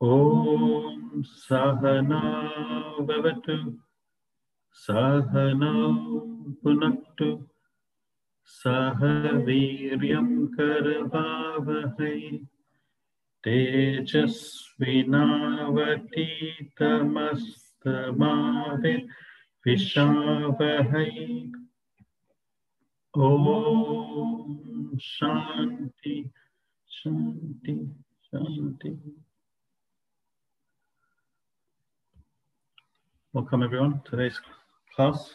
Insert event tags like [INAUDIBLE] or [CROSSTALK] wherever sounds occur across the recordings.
ॐ सहना भवतु सहनौ पुनक्तु सह वीर्यं करवावहै तेजस्विनावतीतमस्तमाविर्विषावहै ॐ शान्ति शान्ति शान्ति। Welcome everyone to today's class.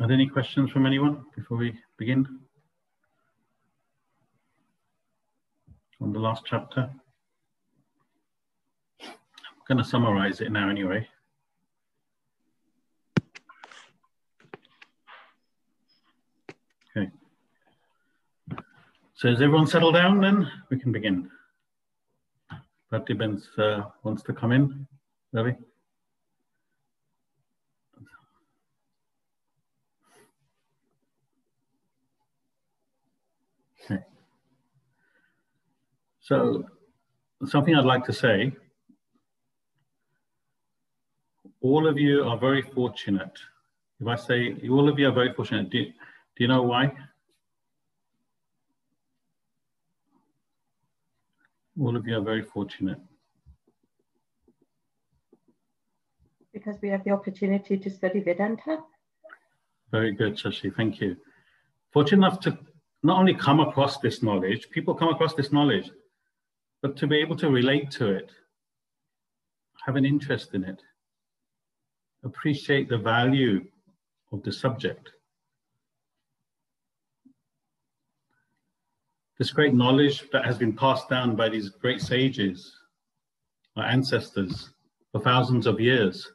Are there any questions from anyone before we begin? On the last chapter. I'm going to summarize it now anyway. Okay. So is everyone settled down then? We can begin. Pratibens uh, wants to come in. Ravi? Okay. So something I'd like to say, all of you are very fortunate. If I say all of you are very fortunate, do, do you know why? All of you are very fortunate. Because we have the opportunity to study Vedanta. Very good, Shashi. Thank you. Fortunate enough to not only come across this knowledge, people come across this knowledge, but to be able to relate to it, have an interest in it, appreciate the value of the subject. This great knowledge that has been passed down by these great sages, our ancestors, for thousands of years.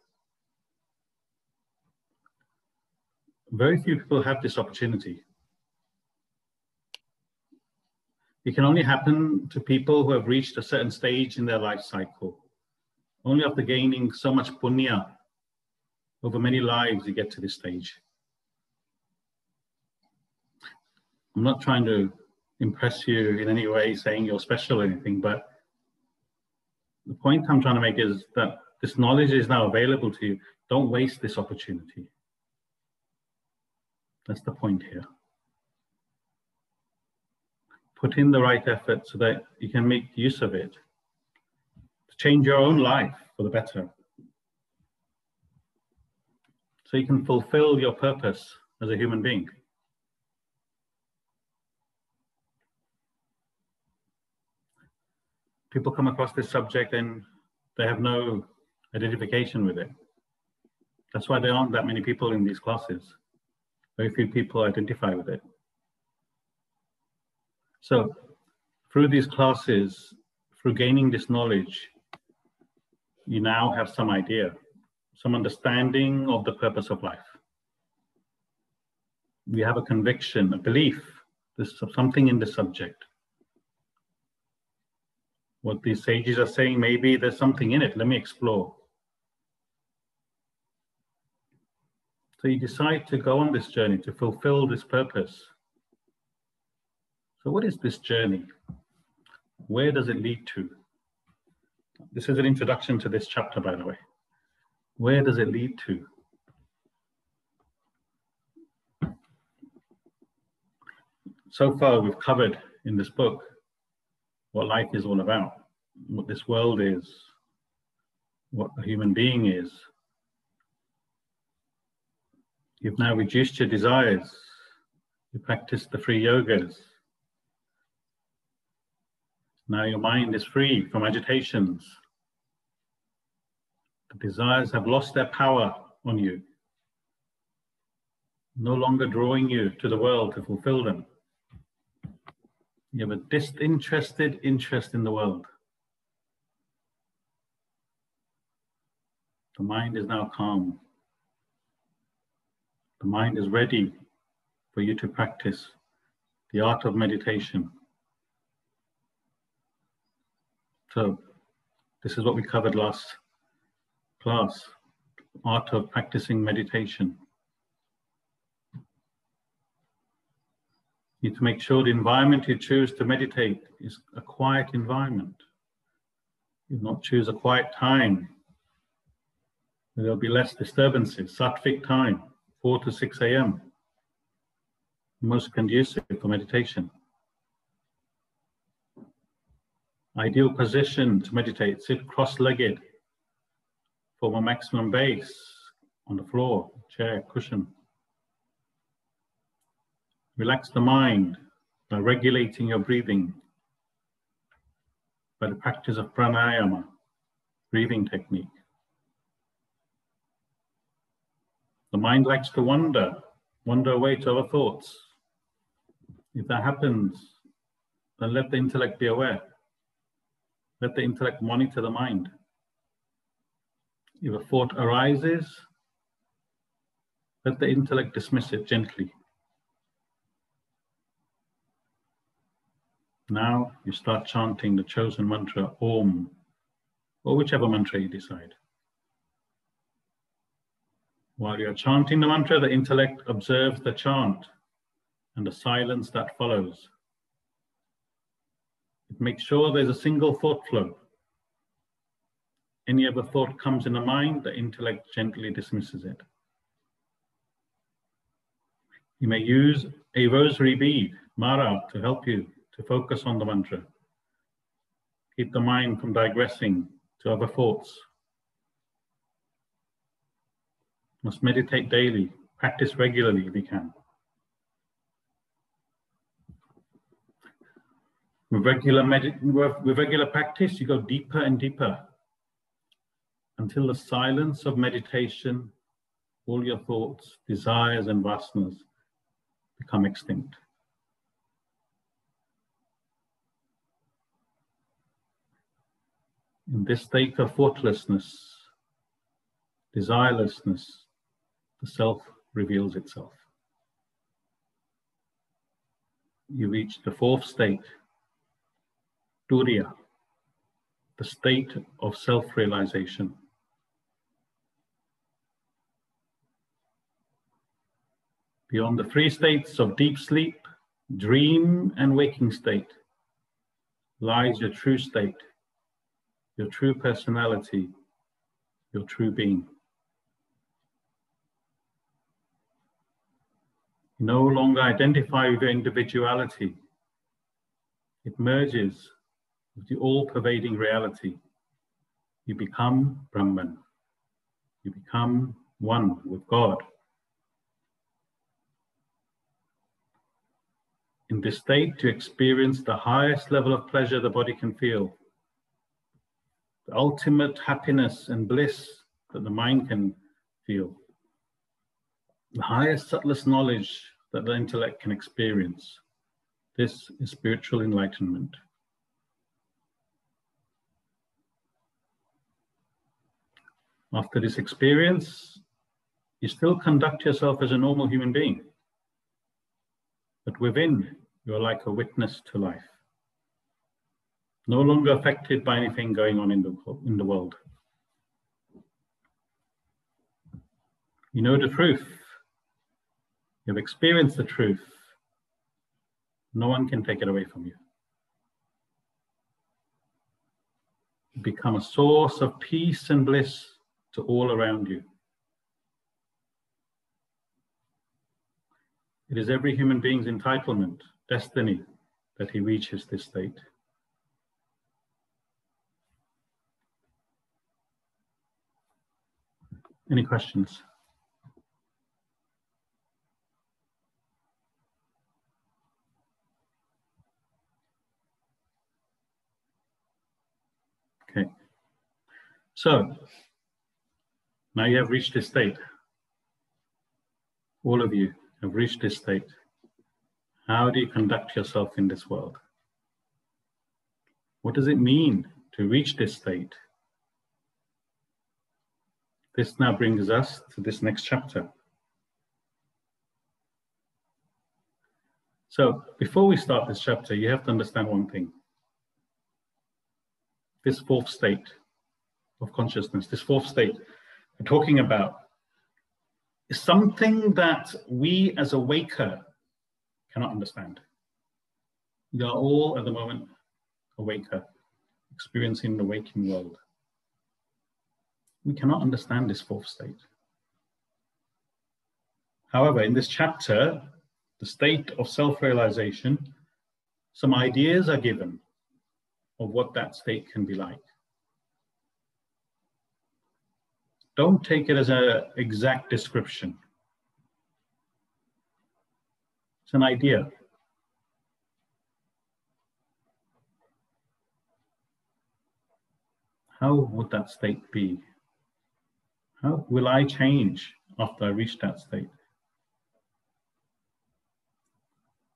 Very few people have this opportunity. It can only happen to people who have reached a certain stage in their life cycle. Only after gaining so much punya over many lives, you get to this stage. I'm not trying to impress you in any way, saying you're special or anything, but the point I'm trying to make is that this knowledge is now available to you. Don't waste this opportunity. That's the point here. Put in the right effort so that you can make use of it to change your own life for the better. So you can fulfill your purpose as a human being. People come across this subject and they have no identification with it. That's why there aren't that many people in these classes. Very few people identify with it. So hmm. through these classes, through gaining this knowledge, you now have some idea, some understanding of the purpose of life. We have a conviction, a belief, there's something in the subject. What these sages are saying, maybe there's something in it. Let me explore. So you decide to go on this journey to fulfill this purpose. So, what is this journey? Where does it lead to? This is an introduction to this chapter, by the way. Where does it lead to? So far, we've covered in this book what life is all about, what this world is, what a human being is, You've now reduced your desires. You practice the free yogas. Now your mind is free from agitations. The desires have lost their power on you, no longer drawing you to the world to fulfill them. You have a disinterested interest in the world. The mind is now calm. The mind is ready for you to practice the art of meditation. So, this is what we covered last class art of practicing meditation. You need to make sure the environment you choose to meditate is a quiet environment You not choose a quiet time. There'll be less disturbances. Sattvic time, 4 to 6 a.m. Most conducive for meditation. Ideal position to meditate, sit cross-legged, form a maximum base on the floor, chair, cushion. Relax the mind by regulating your breathing by the practice of pranayama, breathing technique. The mind likes to wander, wander away to other thoughts. If that happens, then let the intellect be aware. Let the intellect monitor the mind. If a thought arises, let the intellect dismiss it gently. Now you start chanting the chosen mantra Om, or whichever mantra you decide. While you're chanting the mantra, the intellect observes the chant and the silence that follows. It makes sure there's a single thought flow. Any other thought comes in the mind, the intellect gently dismisses it. You may use a rosary bead, mala, to help you to focus on the mantra. Keep the mind from digressing to other thoughts. Must meditate daily, practice regularly if you can. With regular, with regular practice, you go deeper and deeper until the silence of meditation, all your thoughts, desires, and vasanas become extinct. In this state of thoughtlessness, desirelessness, the self reveals itself. You reach the fourth state, Turiya, the state of self realization. Beyond the three states of deep sleep, dream, and waking state lies your true state your true personality, your true being. No longer identify with your individuality. It merges with the all pervading reality. You become Brahman. You become one with God. In this state, you experience the highest level of pleasure the body can feel the ultimate happiness and bliss that the mind can feel, the highest, subtlest knowledge that the intellect can experience. This is spiritual enlightenment. After this experience, you still conduct yourself as a normal human being, but within, you're like a witness to life no longer affected by anything going on in the, in the world. You know the truth. You've experienced the truth. No one can take it away from you. You become a source of peace and bliss to all around you. It is every human being's entitlement, destiny, that he reaches this state. Any questions? Okay. So now you have reached this state. All of you have reached this state. How do you conduct yourself in this world? What does it mean to reach this state? This now brings us to this next chapter. So before we start this chapter, you have to understand one thing. This fourth state of consciousness, this fourth state we're talking about, is something that we as a waker cannot understand. We are all at the moment a waker. experiencing the waking world. We cannot understand this fourth state. However, in this chapter, the state of self realization, some ideas are given of what that state can be like. Don't take it as an exact description. It's an idea. How would that state be? How will I change after I reach that state?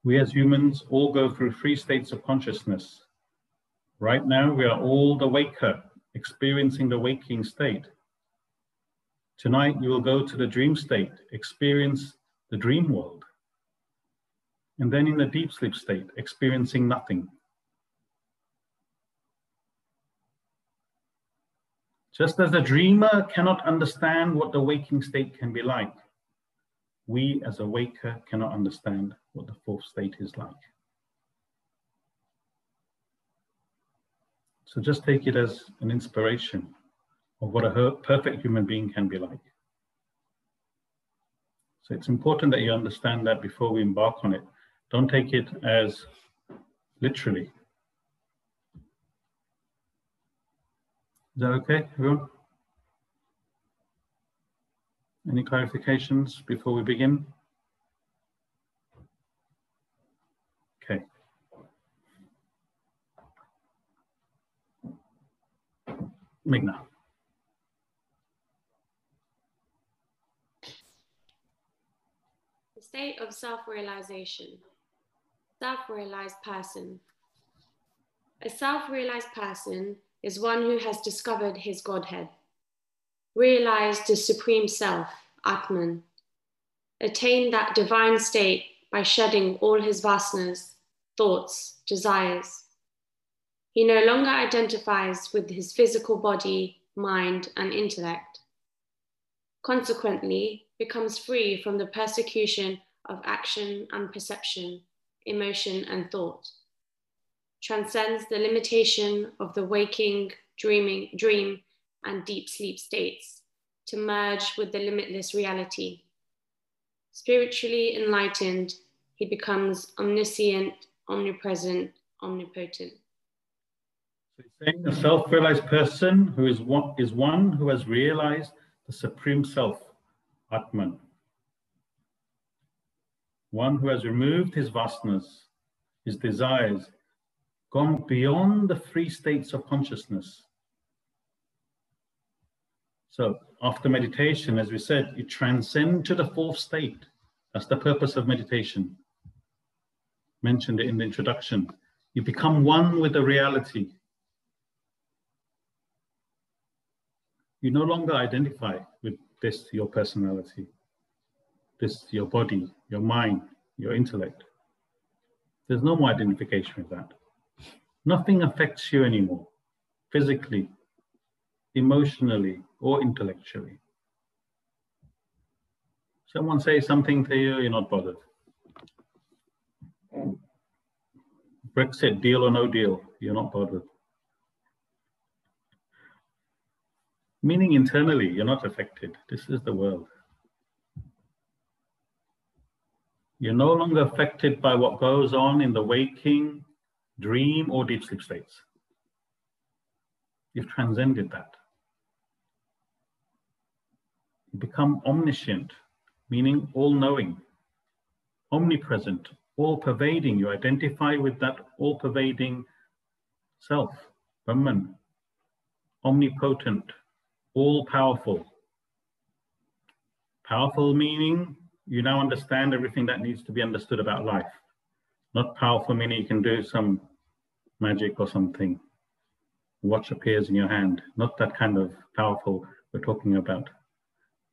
We as humans all go through three states of consciousness. Right now, we are all the waker, experiencing the waking state. Tonight, you will go to the dream state, experience the dream world. And then in the deep sleep state, experiencing nothing. Just as the dreamer cannot understand what the waking state can be like, we as a waker cannot understand what the fourth state is like. So just take it as an inspiration of what a perfect human being can be like. So it's important that you understand that before we embark on it. Don't take it as literally. Is that okay, everyone? Any clarifications before we begin? Okay. Meghna. State of self-realization. Self-realized person. A self-realized person is one who has discovered his Godhead realized the supreme self, Atman, attained that divine state by shedding all his vasanas, thoughts, desires. He no longer identifies with his physical body, mind, and intellect. Consequently, becomes free from the persecution of action and perception, emotion and thought. Transcends the limitation of the waking, dreaming, dream, and deep sleep states to merge with the limitless reality. Spiritually enlightened, he becomes omniscient, omnipresent, omnipotent. So he's saying a self-realized person who is one, is one who has realized the supreme self, Atman. One who has removed his vasanas, his desires, gone beyond the three states of consciousness, so after meditation, as we said, you transcend to the fourth state. That's the purpose of meditation. Mentioned it in the introduction. You become one with the reality. You no longer identify with this, your personality, this, your body, your mind, your intellect. There's no more identification with that. Nothing affects you anymore, physically, emotionally, or intellectually. Someone says something to you, you're not bothered. Brexit, deal or no deal, you're not bothered. Meaning internally, you're not affected. This is the world. You're no longer affected by what goes on in the waking, dream, or deep sleep states. You've transcended that. You become omniscient, meaning all knowing, omnipresent, all pervading. You identify with that all pervading self, Brahman, omnipotent, all powerful. Powerful meaning you now understand everything that needs to be understood about life. Not powerful meaning you can do some magic or something. Watch appears in your hand. Not that kind of powerful we're talking about.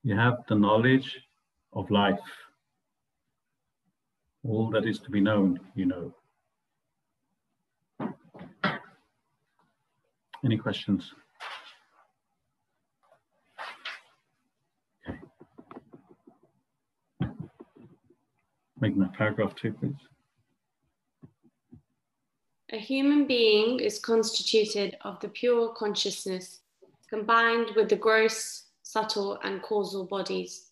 You have the knowledge of life. All that is to be known, you know. Any questions? Meghna paragraph two, please. A human being is constituted of the pure consciousness combined with the gross, subtle, and causal bodies.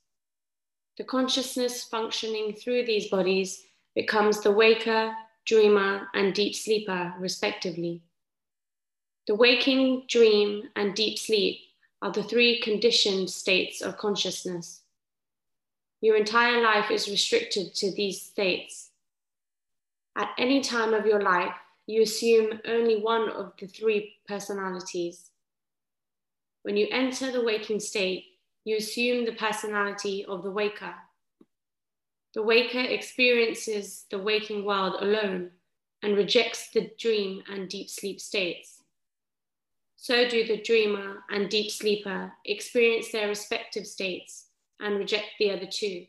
The consciousness functioning through these bodies becomes the waker, dreamer, and deep sleeper, respectively. The waking, dream, and deep sleep are the three conditioned states of consciousness. Your entire life is restricted to these states. At any time of your life, you assume only one of the three personalities. When you enter the waking state, you assume the personality of the waker. The waker experiences the waking world alone and rejects the dream and deep sleep states. So do the dreamer and deep sleeper experience their respective states and reject the other two.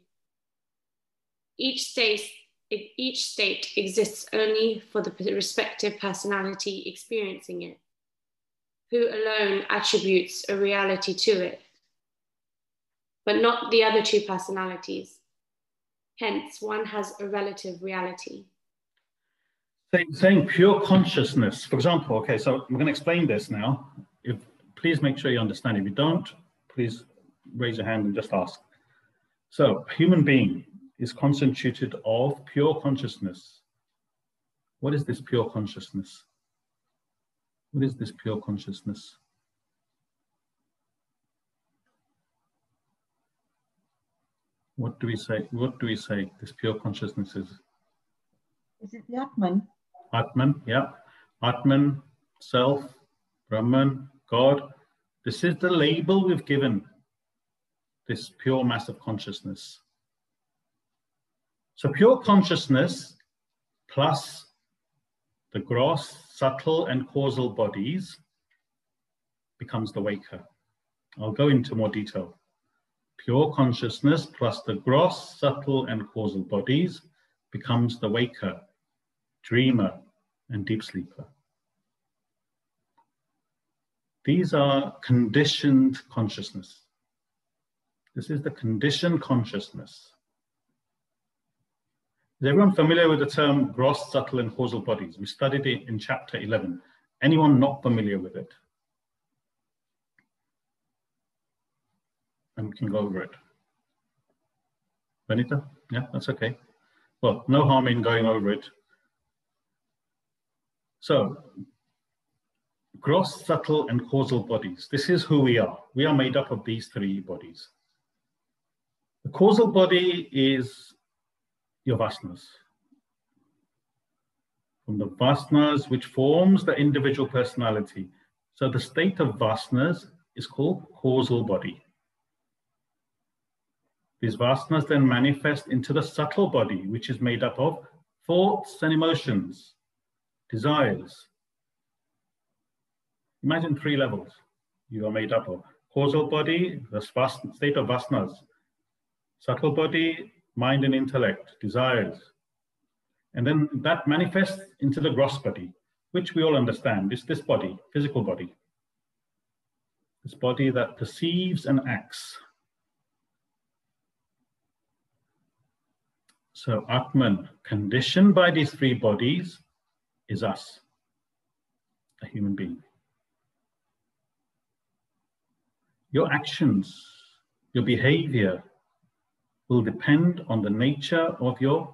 Each state, each state exists only for the respective personality experiencing it, who alone attributes a reality to it, but not the other two personalities. Hence, one has a relative reality. Saying, saying pure consciousness, for example, okay, so I'm going to explain this now. If, please make sure you understand. If you don't, please raise your hand and just ask. So, human being is constituted of pure consciousness. What is this pure consciousness? What is this pure consciousness? What do we say? What do we say this pure consciousness is? Is it the Atman? Atman, yeah. Atman, self, Brahman, God. This is the label we've given this pure mass of consciousness. So pure consciousness plus the gross, subtle, and causal bodies becomes the waker. I'll go into more detail. Pure consciousness plus the gross, subtle, and causal bodies becomes the waker, dreamer, and deep sleeper. These are conditioned consciousness. This is the conditioned consciousness. Is everyone familiar with the term gross, subtle, and causal bodies? We studied it in chapter 11. Anyone not familiar with it? And we can go over it. Benita? Yeah, that's okay. Well, no harm in going over it. So, gross, subtle, and causal bodies. This is who we are. We are made up of these three bodies. The causal body is your vasanas. From the vasanas which forms the individual personality. So the state of vasanas is called causal body. These vasanas then manifest into the subtle body, which is made up of thoughts and emotions, desires. Imagine three levels you are made up of. Causal body, the state of vasanas. Subtle body, mind and intellect, desires. And then that manifests into the gross body, which we all understand is this body, physical body. This body that perceives and acts. So Atman, conditioned by these three bodies, is us, a human being. Your actions, your behavior, will depend on the nature of your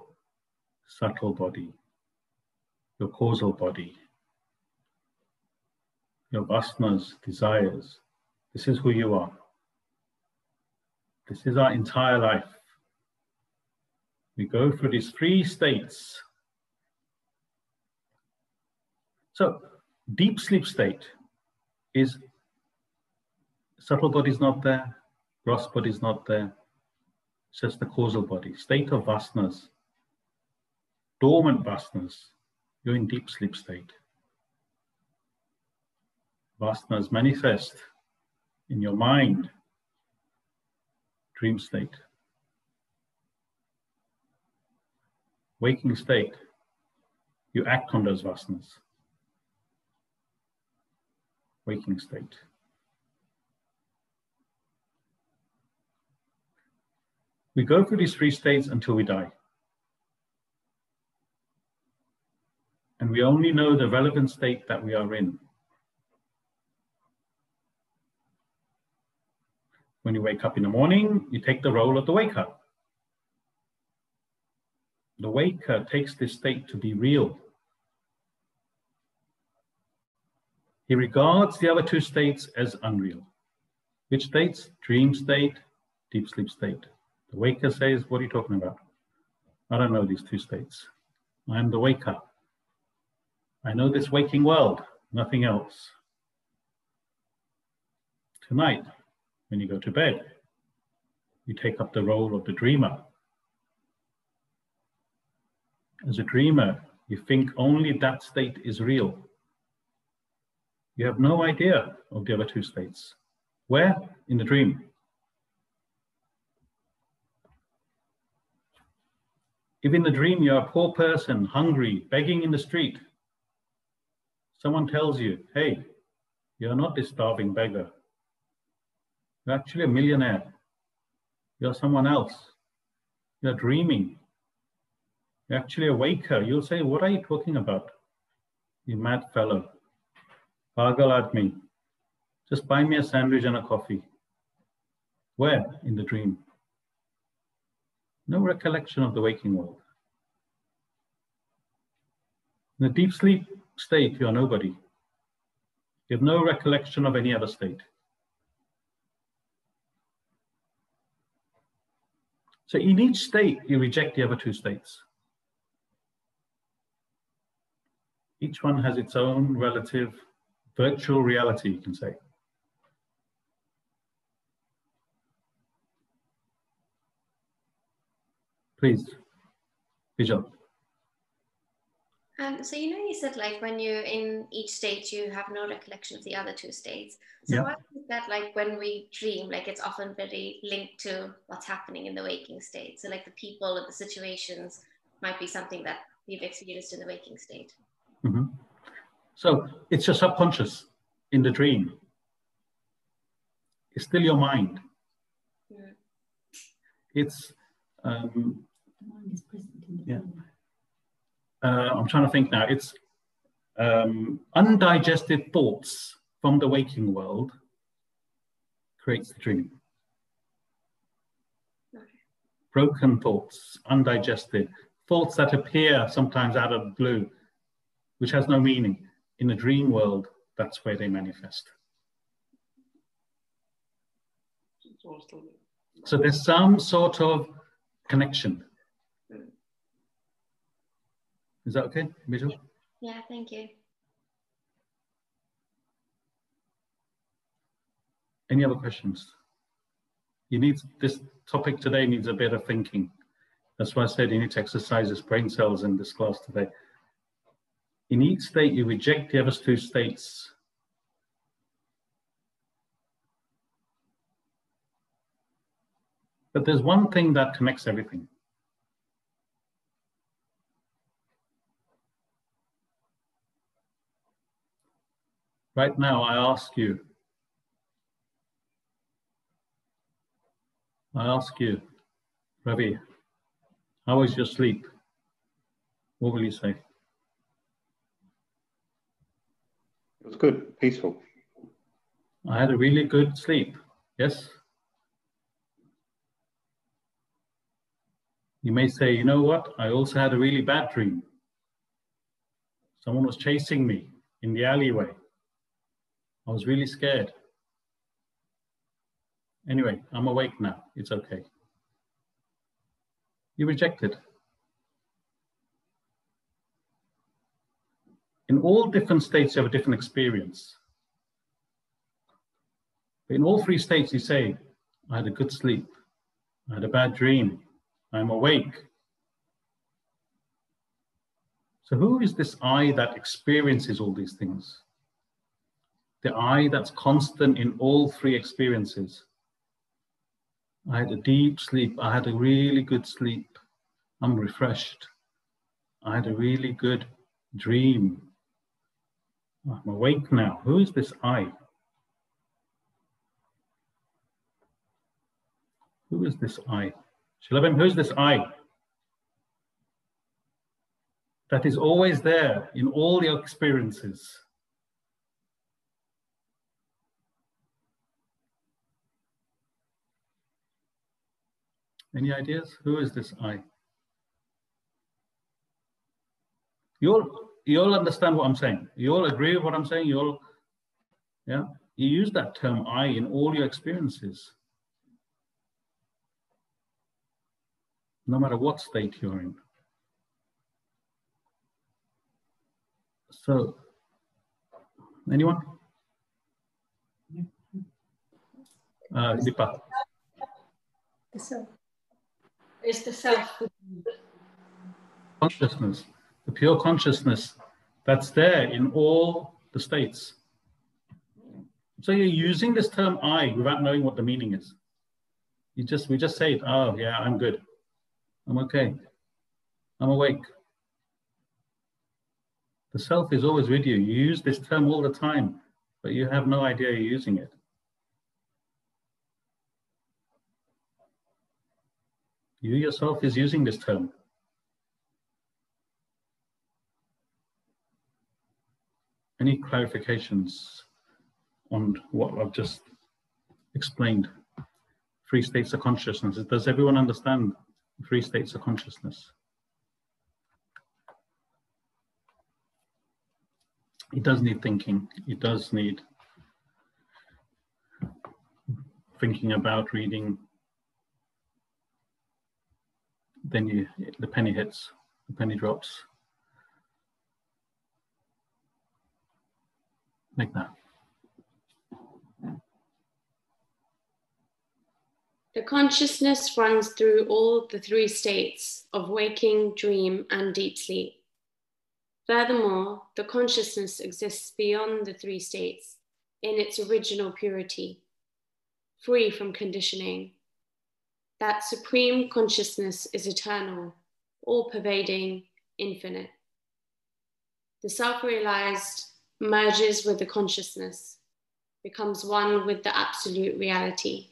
subtle body, your causal body, your vasanas, desires. This is who you are. This is our entire life. We go through these three states. So, deep sleep state is subtle body is not there, gross body is not there, says the causal body, state of vasanas, dormant vasanas, you're in deep sleep state. Vasanas manifest in your mind, dream state. Waking state, you act on those vasanas. Waking state. We go through these three states until we die. And we only know the relevant state that we are in. When you wake up in the morning, you take the role of the waker. The waker takes this state to be real. He regards the other two states as unreal. Which states? Dream state, deep sleep state. The waker says, What are you talking about? I don't know these two states. I am the waker. I know this waking world, nothing else. Tonight, when you go to bed, you take up the role of the dreamer. As a dreamer, you think only that state is real. You have no idea of the other two states. Where? In the dream. If in the dream you're a poor person, hungry, begging in the street, someone tells you, hey, you're not this starving beggar. You're actually a millionaire. You're someone else. You're dreaming. You're actually a waker. You'll say, what are you talking about? You mad fellow. Pagal admi. Just buy me a sandwich and a coffee. Where? In the dream. No recollection of the waking world. In the deep sleep state, you are nobody. You have no recollection of any other state. So in each state, you reject the other two states. Each one has its own relative virtual reality, you can say. Please, Vijay. Um, so you know you said like when you're in each state you have no recollection of the other two states. So Yeah. why is that like when we dream, like it's often very linked to what's happening in the waking state? So like the people or the situations might be something that we've experienced in the waking state. Mhm. So it's your subconscious in the dream. It's still your mind. Mm. It's, um, The mind is present in the Yeah. dream. uh, I'm trying to think now, it's um, undigested thoughts from the waking world creates the dream. Okay. Broken thoughts, undigested, thoughts that appear sometimes out of the blue, which has no meaning. In the dream world, that's where they manifest. So there's some sort of connection. Is that okay, Bijou? Yeah, thank you. Any other questions? You need this topic today needs a bit of thinking. That's why I said you need to exercise this brain cells in this class today. In each state, you reject the other two states. But there's one thing that connects everything. Right now, I ask you, I ask you, Ravi, how was your sleep? What will you say? It was good, peaceful. I had a really good sleep. Yes? You may say, you know what? I also had a really bad dream. Someone was chasing me in the alleyway. I was really scared. Anyway, I'm awake now. It's okay. You rejected. In all different states, you have a different experience. But in all three states, you say, I had a good sleep. I had a bad dream. I'm awake. So, who is this I that experiences all these things? The I that's constant in all three experiences. I had a deep sleep. I had a really good sleep. I'm refreshed. I had a really good dream. I'm awake now. Who is this I? Who is this I? Shalabim, who's this I? that is always there in all your experiences. Any ideas? Who is this I? You all, you all understand what I'm saying. You all agree with what I'm saying. You all, yeah. You use that term I in all your experiences. No matter what state you're in. So, anyone? Uh, Deepa. The self. It's the self. Consciousness, the pure consciousness that's there in all the states. So you're using this term I without knowing what the meaning is. You just we just say it, oh yeah, I'm good. I'm okay. I'm awake. The self is always with you. You use this term all the time, but you have no idea you're using it. You yourself is using this term. Any clarifications on what I've just explained? Three states of consciousness. Does everyone understand three states of consciousness? It does need thinking. It does need thinking about reading then you the penny hits, the penny drops. Like that. The consciousness runs through all the three states of waking, dream, and deep sleep. Furthermore, the consciousness exists beyond the three states in its original purity, free from conditioning, that supreme consciousness is eternal, all pervading, infinite. The self realized merges with the consciousness, becomes one with the absolute reality.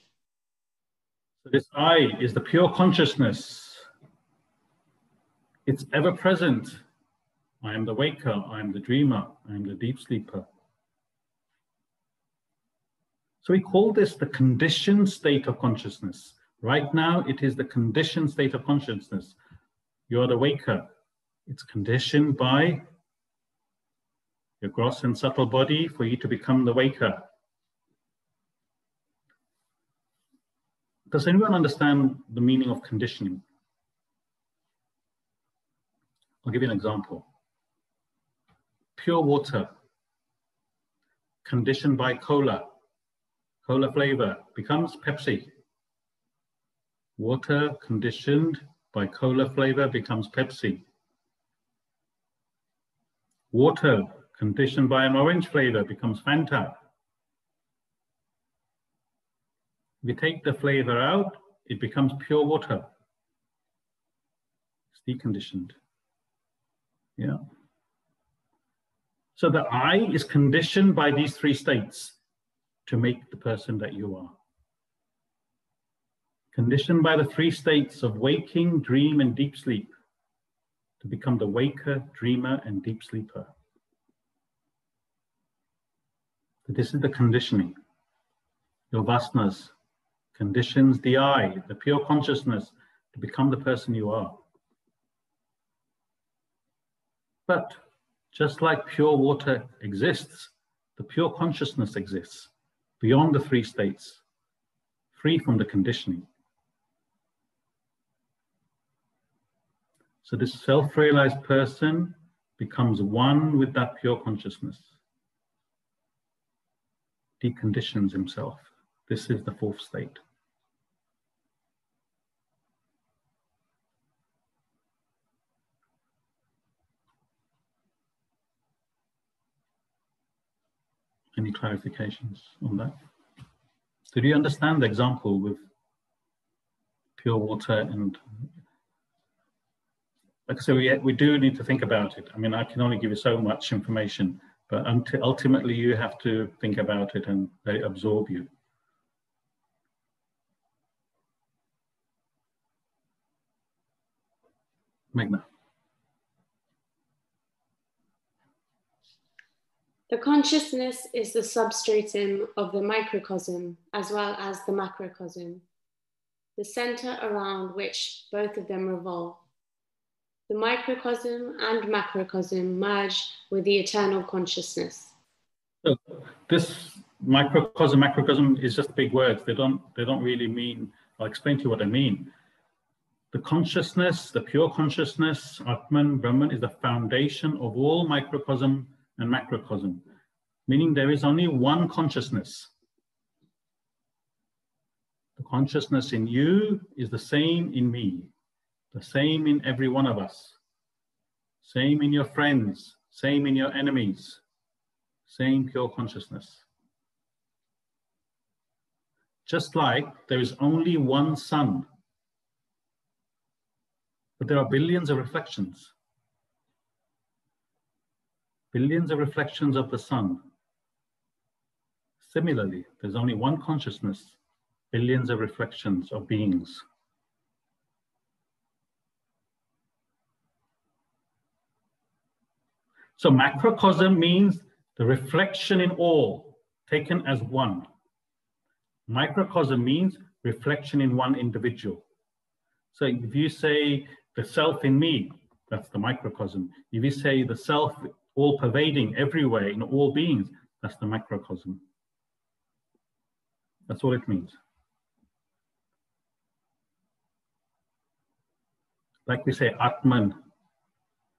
So, this I is the pure consciousness. It's ever present. I am the waker, I am the dreamer, I am the deep sleeper. So we call this the conditioned state of consciousness. Right now, it is the conditioned state of consciousness. You're the waker. It's conditioned by your gross and subtle body for you to become the waker. Does anyone understand the meaning of conditioning? I'll give you an example. Pure water, conditioned by cola, cola flavor, becomes Pepsi. Water conditioned by cola flavor becomes Pepsi. Water conditioned by an orange flavor becomes Fanta. You take the flavor out, it becomes pure water. It's deconditioned. Yeah. So the I is conditioned by these three states to make the person that you are conditioned by the three states of waking, dream, and deep sleep to become the waker, dreamer, and deep sleeper. This is the conditioning. Your vasanas conditions the I, the pure consciousness, to become the person you are. But just like pure water exists, the pure consciousness exists beyond the three states, free from the conditioning. So this self-realized person becomes one with that pure consciousness. Deconditions himself. This is the fourth state. Any clarifications on that? Did you understand the example with pure water and like I said, we, we do need to think about it. I mean, I can only give you so much information, but ultimately you have to think about it and they absorb you. Meghna. The consciousness is the substratum of the microcosm as well as the macrocosm, the center around which both of them revolve. The microcosm and macrocosm merge with the eternal consciousness. So this microcosm, macrocosm is just big words. They don't, they don't really mean, I'll explain to you what I mean. The consciousness, the pure consciousness, Atman, Brahman, is the foundation of all microcosm and macrocosm, meaning there is only one consciousness. The consciousness in you is the same in me, the same in every one of us, same in your friends, same in your enemies, same pure consciousness. Just like there is only one sun, but there are billions of reflections billions of reflections of the sun. Similarly, there's only one consciousness, billions of reflections of beings. So macrocosm means the reflection in all, taken as one. Microcosm means reflection in one individual. So if you say the self in me, that's the microcosm. If you say the self all pervading everywhere in all beings, that's the macrocosm. That's all it means. Like we say Atman.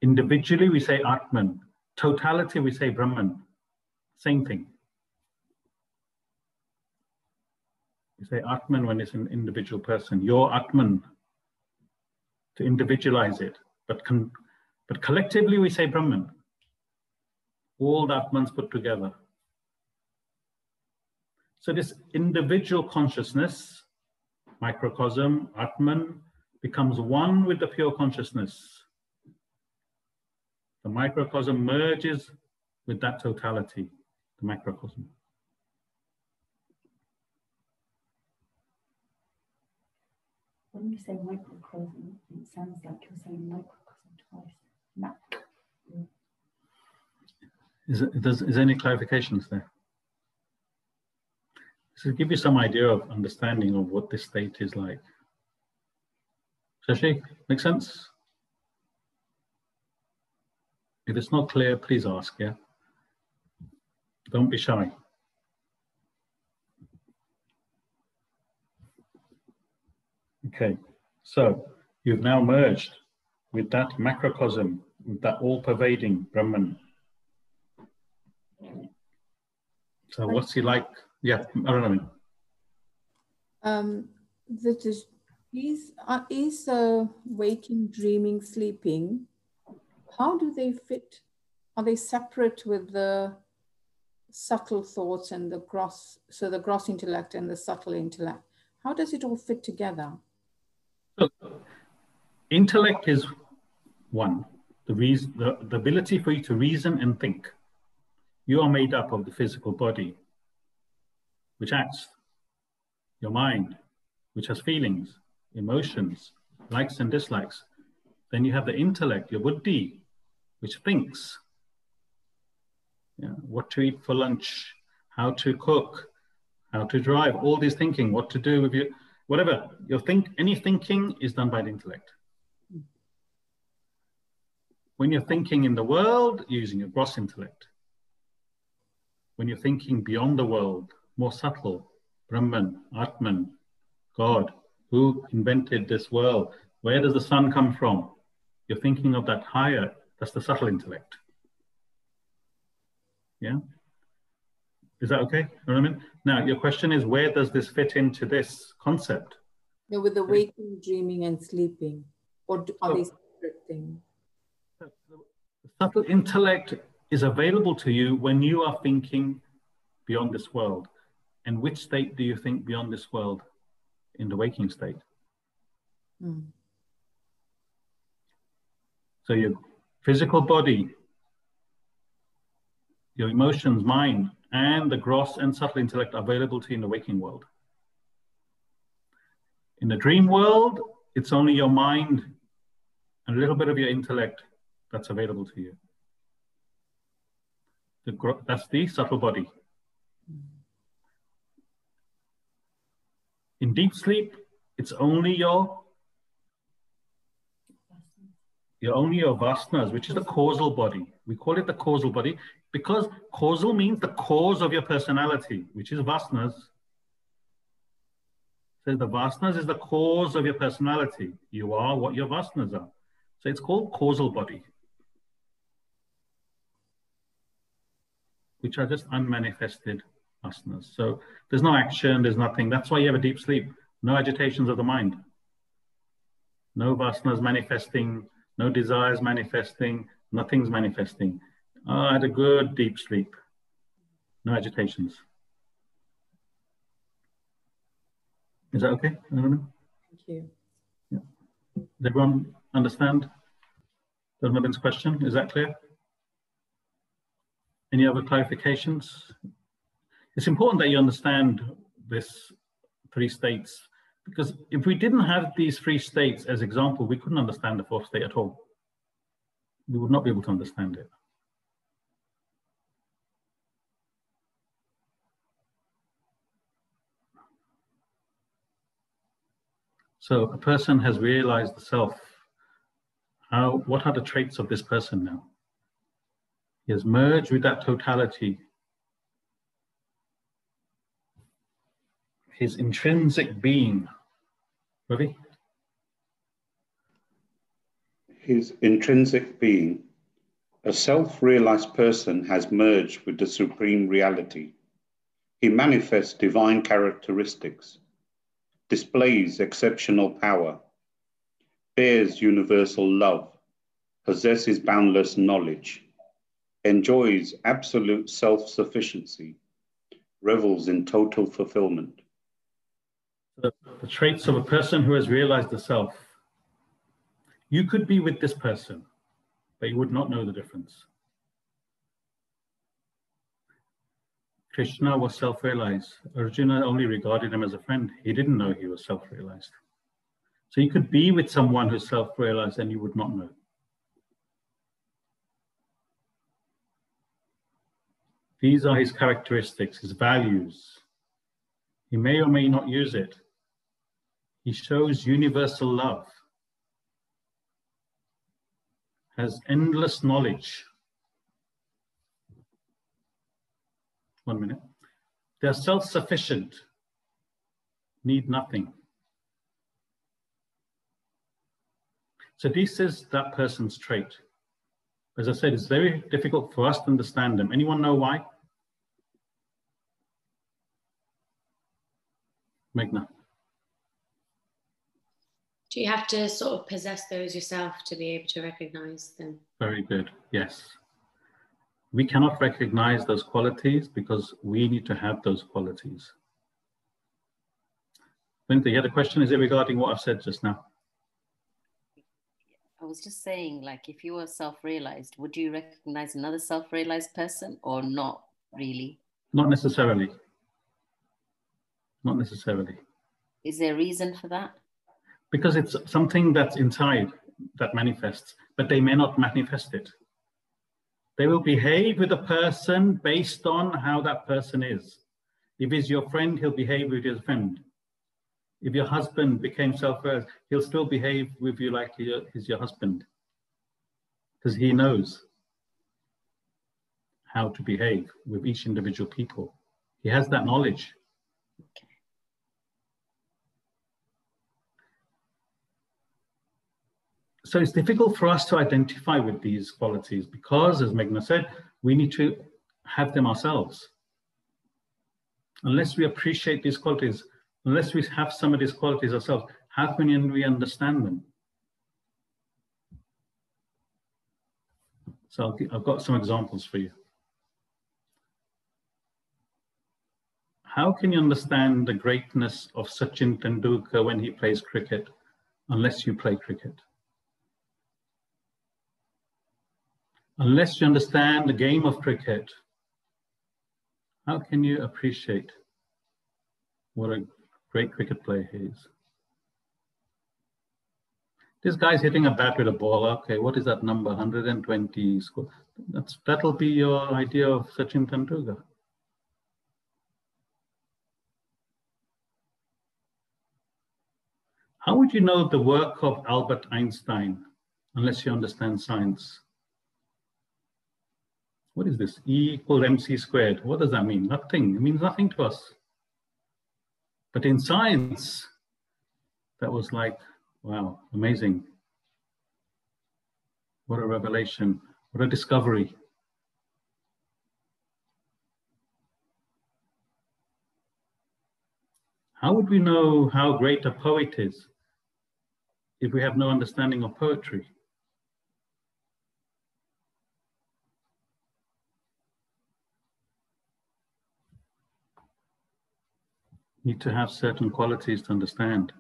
Individually, we say Atman. Totality, we say Brahman. Same thing. We say Atman when it's an individual person. Your Atman, to individualize it. But, but collectively, we say Brahman all the Atmans put together. So this individual consciousness, microcosm, Atman, becomes one with the pure consciousness. The microcosm merges with that totality, the macrocosm. When you say microcosm, it sounds like you're saying microcosm twice. Mac is, does, is there any clarifications there? To give you some idea of understanding of what this state is like. Shashi, make sense? If it's not clear, please ask, yeah? Don't be shy. Okay, so you've now merged with that macrocosm, with that all-pervading Brahman, so what's he like? Yeah, I don't know. Um, that is, is, uh, is uh, waking, dreaming, sleeping, how do they fit? Are they separate with the subtle thoughts and the gross, so the gross intellect and the subtle intellect? How does it all fit together? So, intellect is one, the, reason, the, the ability for you to reason and think. You are made up of the physical body, which acts, your mind, which has feelings, emotions, likes and dislikes. Then you have the intellect, your buddhi, which thinks. Yeah, what to eat for lunch, how to cook, how to drive, all these thinking, what to do with you, whatever. Your think any thinking is done by the intellect. When you're thinking in the world, using your gross intellect when you're thinking beyond the world, more subtle, Brahman, Atman, God, who invented this world? Where does the sun come from? You're thinking of that higher, that's the subtle intellect. Yeah? Is that okay? You know what I mean? Now, your question is where does this fit into this concept? No, with the waking, dreaming, and sleeping. Or are they separate things? The subtle intellect is available to you when you are thinking beyond this world. And which state do you think beyond this world? In the waking state. Mm. So your physical body, your emotions, mind, and the gross and subtle intellect available to you in the waking world. In the dream world, it's only your mind and a little bit of your intellect that's available to you. The, that's the subtle body. In deep sleep, it's only your you're only your vasanas, which is the causal body. We call it the causal body because causal means the cause of your personality, which is vasanas. So the vasanas is the cause of your personality. You are what your vasanas are. So it's called causal body, which are just unmanifested vasanas. So there's no action, there's nothing. That's why you have a deep sleep. No agitations of the mind. No vasanas manifesting no desires manifesting, nothing's manifesting. Oh, I had a good deep sleep, no agitations. Is that okay? I. Thank you. Yeah. Does everyone understand Dharmabin's question? Is that clear? Any other clarifications? It's important that you understand this three states because if we didn't have these three states as example, we couldn't understand the fourth state at all. We would not be able to understand it. So a person has realized the self. How, what are the traits of this person now? He has merged with that totality his intrinsic being. Ravi? His intrinsic being. A self realized person has merged with the supreme reality. He manifests divine characteristics, displays exceptional power, bears universal love, possesses boundless knowledge, enjoys absolute self sufficiency, revels in total fulfillment the, traits of a person who has realized the self. You could be with this person, but you would not know the difference. Krishna was self realized. Arjuna only regarded him as a friend. He didn't know he was self realized. So you could be with someone who's self realized and you would not know. These are his characteristics, his values. He may or may not use it, he shows universal love, has endless knowledge. One minute. They're self sufficient, need nothing. So, this is that person's trait. As I said, it's very difficult for us to understand them. Anyone know why? Meghna. Do you have to sort of possess those yourself to be able to recognize them? Very good. Yes. We cannot recognize those qualities because we need to have those qualities. Linda, you had a question? Is it regarding what I've said just now? I was just saying, like, if you were self realized, would you recognize another self realized person or not really? Not necessarily. Not necessarily. Is there a reason for that? Because it's something that's inside that manifests, but they may not manifest it. They will behave with a person based on how that person is. If he's your friend, he'll behave with his friend. If your husband became self-aware, he'll still behave with you like he's your husband. Because he knows how to behave with each individual people. He has that knowledge. So it's difficult for us to identify with these qualities because, as Meghna said, we need to have them ourselves. Unless we appreciate these qualities, unless we have some of these qualities ourselves, how can we understand them? So I've got some examples for you. How can you understand the greatness of Sachin Tendulkar when he plays cricket unless you play cricket? Unless you understand the game of cricket, how can you appreciate what a great cricket player he is? This guy's hitting a bat with a ball. Okay, what is that number? 120 score. That's, that'll be your idea of Sachin Tendulkar. How would you know the work of Albert Einstein unless you understand science? What is this? E equals mc squared. What does that mean? Nothing. It means nothing to us. But in science, that was like, wow, amazing. What a revelation. What a discovery. How would we know how great a poet is if we have no understanding of poetry? Need to have certain qualities to understand.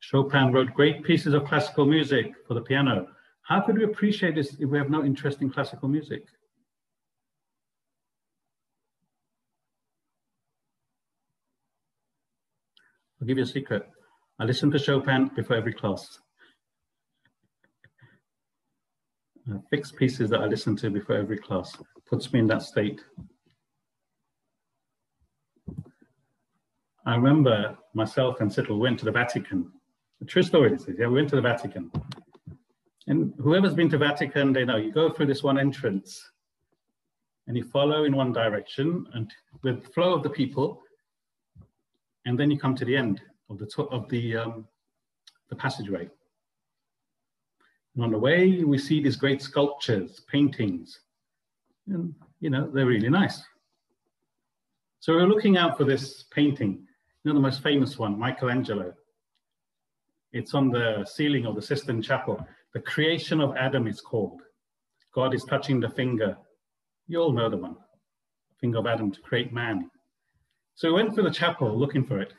Chopin wrote great pieces of classical music for the piano. How could we appreciate this if we have no interest in classical music? I'll give you a secret. I listen to Chopin before every class. Uh, fixed pieces that I listen to before every class puts me in that state. I remember myself and Siddle went to the Vatican. A true story is, yeah, we went to the Vatican. And whoever's been to Vatican, they know you go through this one entrance and you follow in one direction and with the flow of the people, and then you come to the end of the of the um, the passageway. And on the way, we see these great sculptures, paintings, and you know they're really nice. So we're looking out for this painting, you know the most famous one, Michelangelo. It's on the ceiling of the Sistine Chapel. The creation of Adam is called. God is touching the finger. You all know the one, finger of Adam to create man. So we went through the chapel looking for it.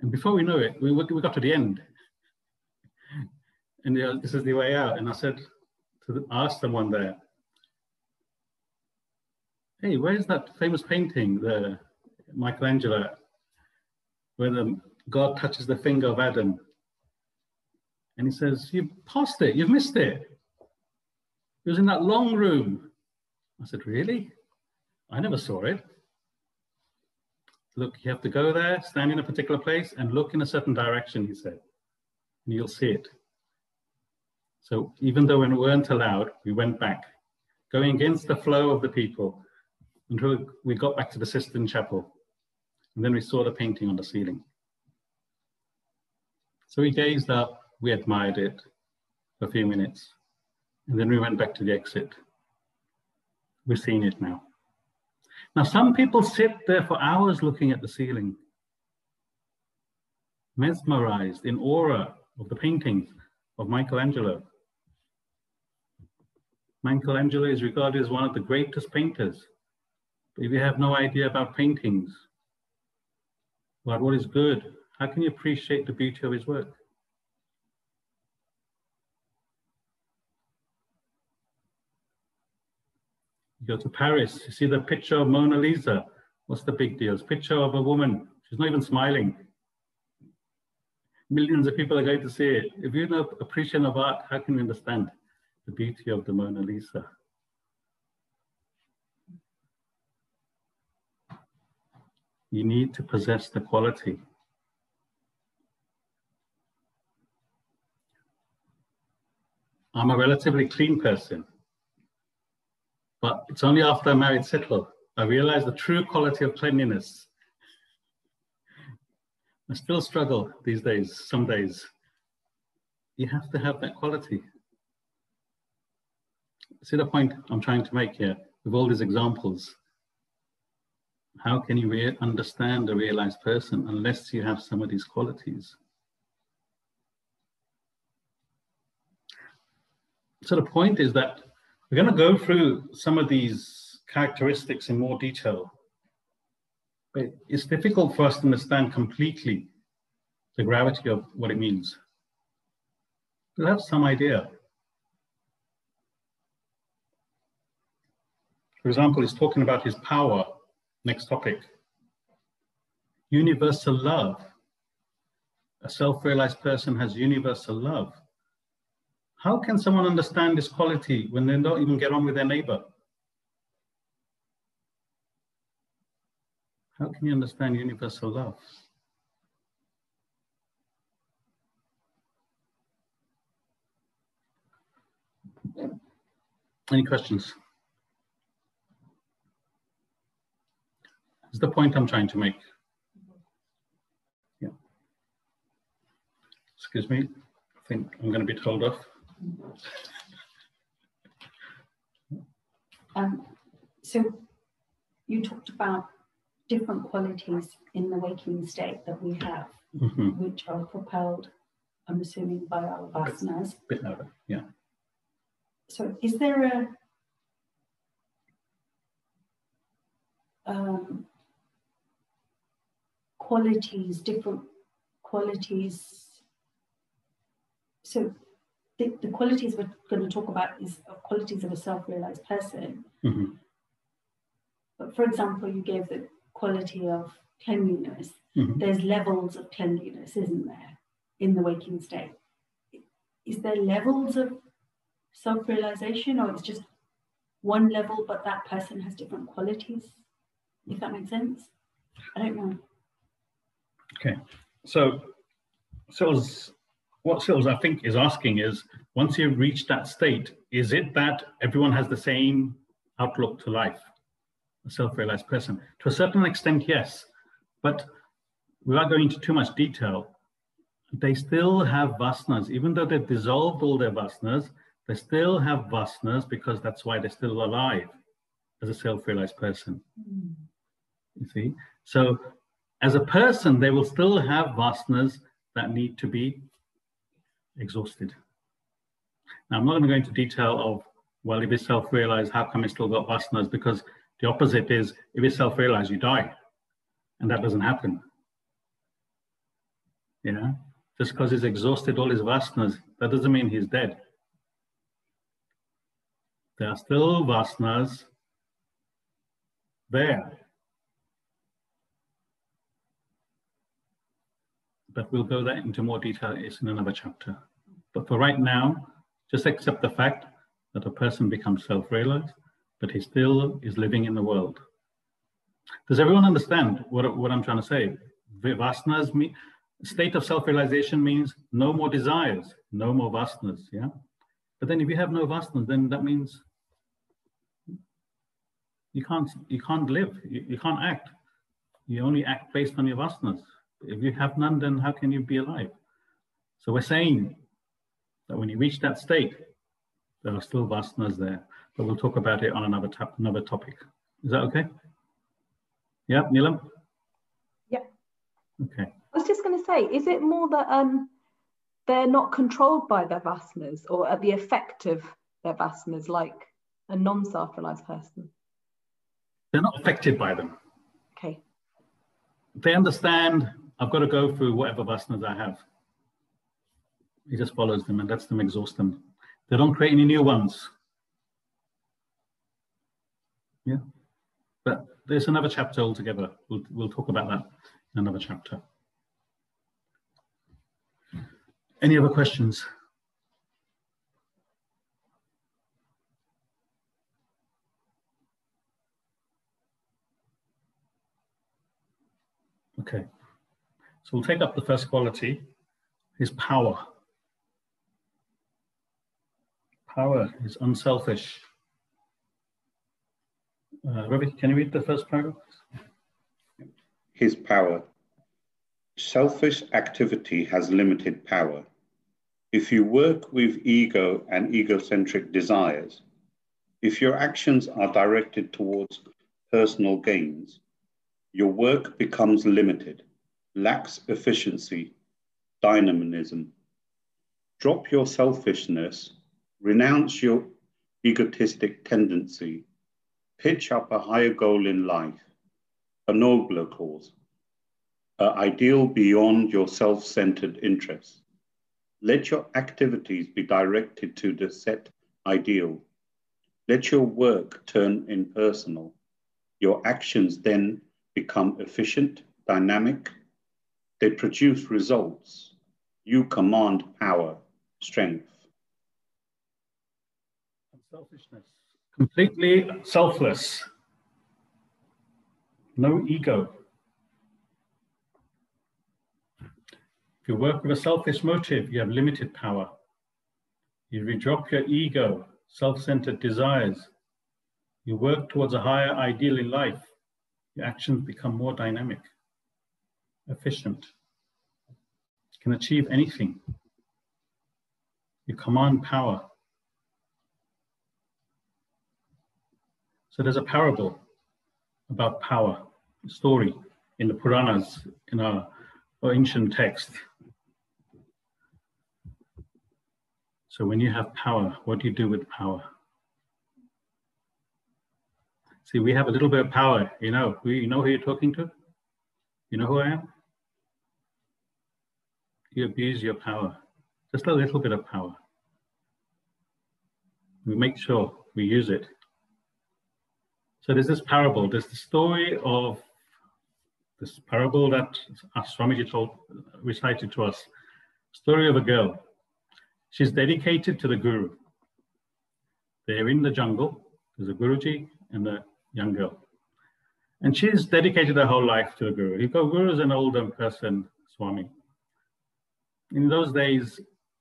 And before we knew it, we, we got to the end. And this is the way out. And I said, to the, I asked someone there, hey, where's that famous painting, the Michelangelo, where the um, God touches the finger of Adam? And he says, You've passed it, you've missed it. It was in that long room. I said, Really? I never saw it. Look, you have to go there, stand in a particular place, and look in a certain direction, he said, and you'll see it. So even though we weren't allowed, we went back, going against the flow of the people until we got back to the Sistine Chapel. And then we saw the painting on the ceiling. So we gazed up we admired it for a few minutes, and then we went back to the exit. We're seeing it now. Now, some people sit there for hours looking at the ceiling, mesmerized in awe of the paintings of Michelangelo. Michelangelo is regarded as one of the greatest painters. But if you have no idea about paintings, about what is good, how can you appreciate the beauty of his work? You go to Paris, you see the picture of Mona Lisa. What's the big deal? It's a picture of a woman. She's not even smiling. Millions of people are going to see it. If you know appreciation of art, how can you understand the beauty of the Mona Lisa? You need to possess the quality. I'm a relatively clean person. But it's only after I married Siddle I realized the true quality of cleanliness. I still struggle these days, some days. You have to have that quality. See the point I'm trying to make here with all these examples? How can you understand a realized person unless you have some of these qualities? So the point is that we're going to go through some of these characteristics in more detail. But it's difficult for us to understand completely the gravity of what it means. We'll have some idea. For example, he's talking about his power. Next topic. Universal love. A self-realized person has universal love. How can someone understand this quality when they don't even get on with their neighbor? How can you understand universal love? Any questions? Is the point I'm trying to make. Yeah. Excuse me. I think I'm going to be told off. Um, so you talked about different qualities in the waking state that we have, mm -hmm. which are propelled, I'm assuming, by our vasanas. Bit louder, yeah. So is there a um, qualities, different qualities. So the, the qualities we're going to talk about is qualities of a self-realized person. Mm-hmm. But for example, you gave the quality of cleanliness. Mm-hmm. There's levels of cleanliness, isn't there, in the waking state? Is there levels of self-realization, or it's just one level, but that person has different qualities? If that makes sense, I don't know. Okay, so Sills, what Sills I think is asking is, once you've reached that state, is it that everyone has the same outlook to life, a self-realized person? To a certain extent, yes, but without going into too much detail, they still have vasanas, even though they've dissolved all their vasanas, they still have vasanas because that's why they're still alive as a self-realized person. Mm. You see? So as a person, they will still have vasanas that need to be exhausted. Now, I'm not going to go into detail of, well, if it's self-realized, how come it's still got vasanas? Because the opposite is, if it's self-realized, you die. And that doesn't happen. You know, Just because he's exhausted all his vasanas, that doesn't mean he's dead. There are still vasanas there. But we'll go that into more detail is in another chapter. But for right now, just accept the fact that a person becomes self-realized, but he still is living in the world. Does everyone understand what, what I'm trying to say? Vasanas, mean, state of self-realization means no more desires, no more vasanas, yeah? But then if you have no vasanas, then that means you can't, you can't live, you, you can't act. You only act based on your vasanas. If you have none, then how can you be alive? So we're saying that when you reach that state, there are still vasanas there, but we'll talk about it on another, another topic. Is that okay? Yeah, Neelam? Yeah. Okay. I was just going to say, is it more that um, they're not controlled by their vasanas or at the effect of their vasanas like a non-self-realized person? They're not affected by them. Okay. They understand I've got to go through whatever vasanas I have. He just follows them and lets them exhaust them. They don't create any new ones. Yeah, but there's another chapter altogether. We'll, we'll talk about that in another chapter. Any other questions? Okay. So we'll take up the first quality, is power. Power is unselfish. Uh, can you read the first paragraph? His power. Selfish activity has limited power. If you work with ego and egocentric desires, if your actions are directed towards personal gains, your work becomes limited lacks efficiency, dynamism. Drop your selfishness, renounce your egotistic tendency, pitch up a higher goal in life, a nobler cause, an ideal beyond your self centered interests. Let your activities be directed to the set ideal. Let your work turn impersonal. Your actions then become efficient, dynamic, they produce results. You command power, strength. and Selfishness. Completely selfless. No ego. If you work with a selfish motive, you have limited power. You redrop your ego, self-centered desires. You work towards a higher ideal in life. Your actions become more dynamic, efficient. Can achieve anything. You command power. So there's a parable about power, a story in the Puranas, in our, our ancient text. So when you have power, what do you do with power? See, we have a little bit of power, you know. You know who you're talking to? You know who I am? You abuse your power, just a little bit of power. We make sure we use it. So there's this parable, there's the story of this parable that Swamiji told, recited to us, story of a girl. She's dedicated to the Guru. They're in the jungle. There's a Guruji and a young girl. And she's dedicated her whole life to the Guru. You go, Guru is an older person, Swami. In those days,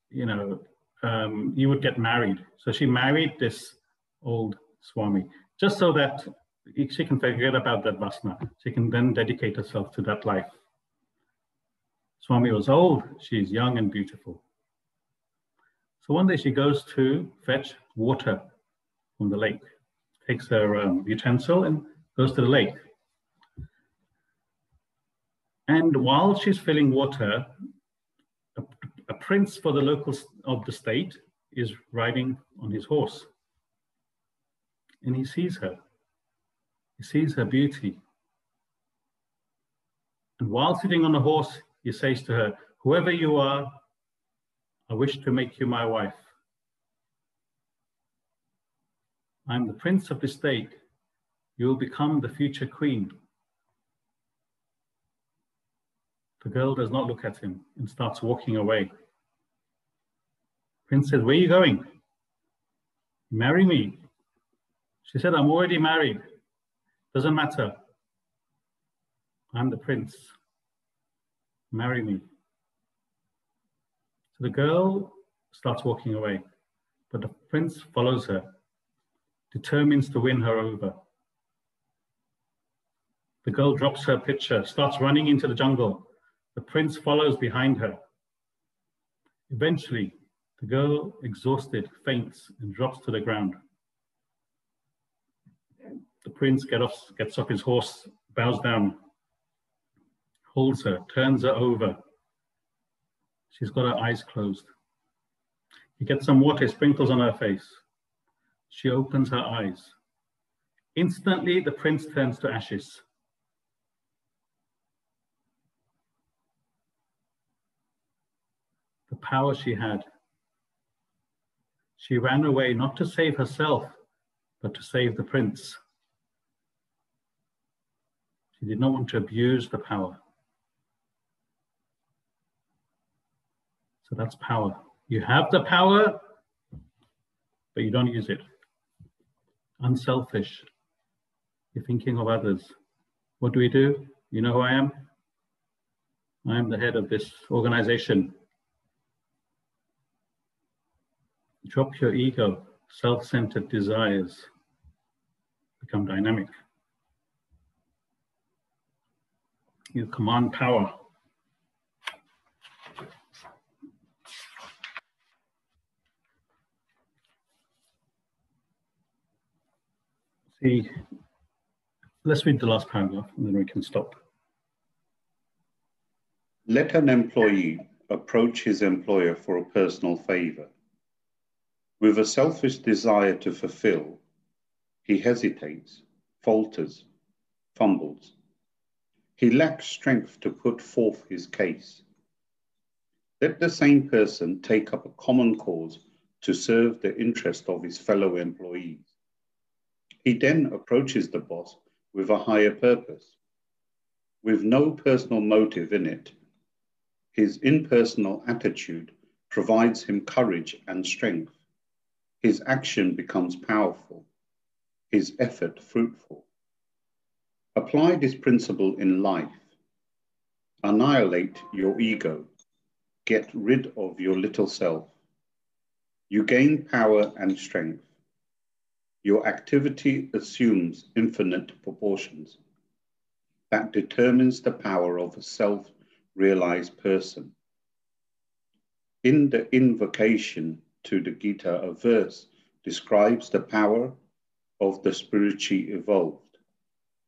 you know, um, you would get married. So she married this old Swami just so that she can forget about that vasana. She can then dedicate herself to that life. Swami was old, she's young and beautiful. So one day she goes to fetch water from the lake, takes her um, utensil and goes to the lake. And while she's filling water, a, prince for the locals of the state is riding on his horse. And he sees her. He sees her beauty. And while sitting on the horse, he says to her, Whoever you are, I wish to make you my wife. I am the prince of the state. You will become the future queen. The girl does not look at him and starts walking away. Prince says, Where are you going? Marry me. She said, I'm already married. Doesn't matter. I'm the prince. Marry me. So the girl starts walking away, but the prince follows her, determines to win her over. The girl drops her pitcher, starts running into the jungle. The prince follows behind her. Eventually, the girl, exhausted, faints and drops to the ground. The prince get off, gets off his horse, bows down, holds her, turns her over, She's got her eyes closed. He gets some water, sprinkles on her face. She opens her eyes. Instantly, the prince turns to ashes. The power she had. She ran away not to save herself, but to save the prince. She did not want to abuse the power. So that's power. You have the power, but you don't use it. Unselfish. You're thinking of others. What do we do? You know who I am? I am the head of this organization. Drop your ego, self centered desires, become dynamic. You command power. See, let's read the last paragraph and then we can stop. Let an employee approach his employer for a personal favor. With a selfish desire to fulfill, he hesitates, falters, fumbles. He lacks strength to put forth his case. Let the same person take up a common cause to serve the interest of his fellow employees. He then approaches the boss with a higher purpose, with no personal motive in it. His impersonal attitude provides him courage and strength. His action becomes powerful, his effort fruitful. Apply this principle in life. Annihilate your ego. Get rid of your little self. You gain power and strength. Your activity assumes infinite proportions. That determines the power of a self realized person. In the invocation to the Gita, a verse describes the power of the spiritually evolved.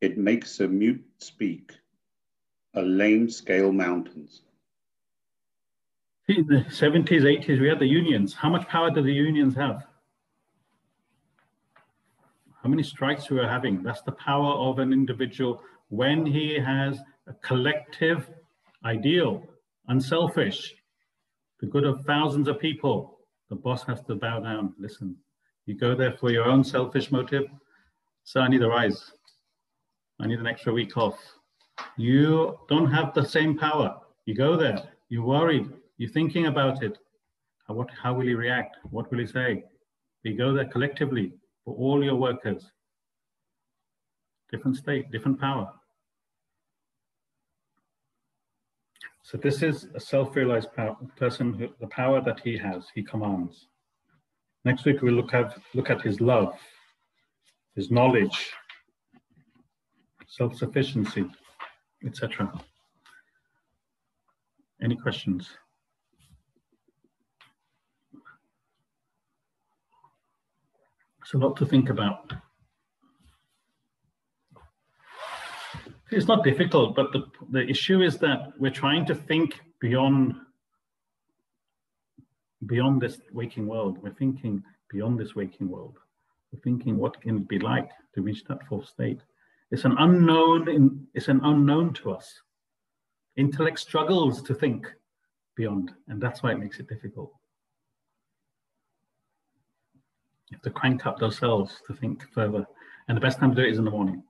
It makes a mute speak, a lame scale mountains. In the 70s, 80s, we had the unions. How much power do the unions have? How many strikes we are having? That's the power of an individual when he has a collective ideal, unselfish, the good of thousands of people. The boss has to bow down. Listen, you go there for your own selfish motive. So I need a rise. I need an extra week off. You don't have the same power. You go there, you're worried, you're thinking about it. How, what, how will he react? What will he say? You go there collectively for all your workers. Different state, different power. So this is a self-realized person, who, the power that he has, he commands. Next week we'll look at, look at his love, his knowledge, self-sufficiency, etc. Any questions? It's a lot to think about. It's not difficult, but the, the issue is that we're trying to think beyond beyond this waking world. We're thinking beyond this waking world. We're thinking what can it be like to reach that fourth state. It's an unknown. In, it's an unknown to us. Intellect struggles to think beyond, and that's why it makes it difficult. You have to crank up cells to think further, and the best time to do it is in the morning.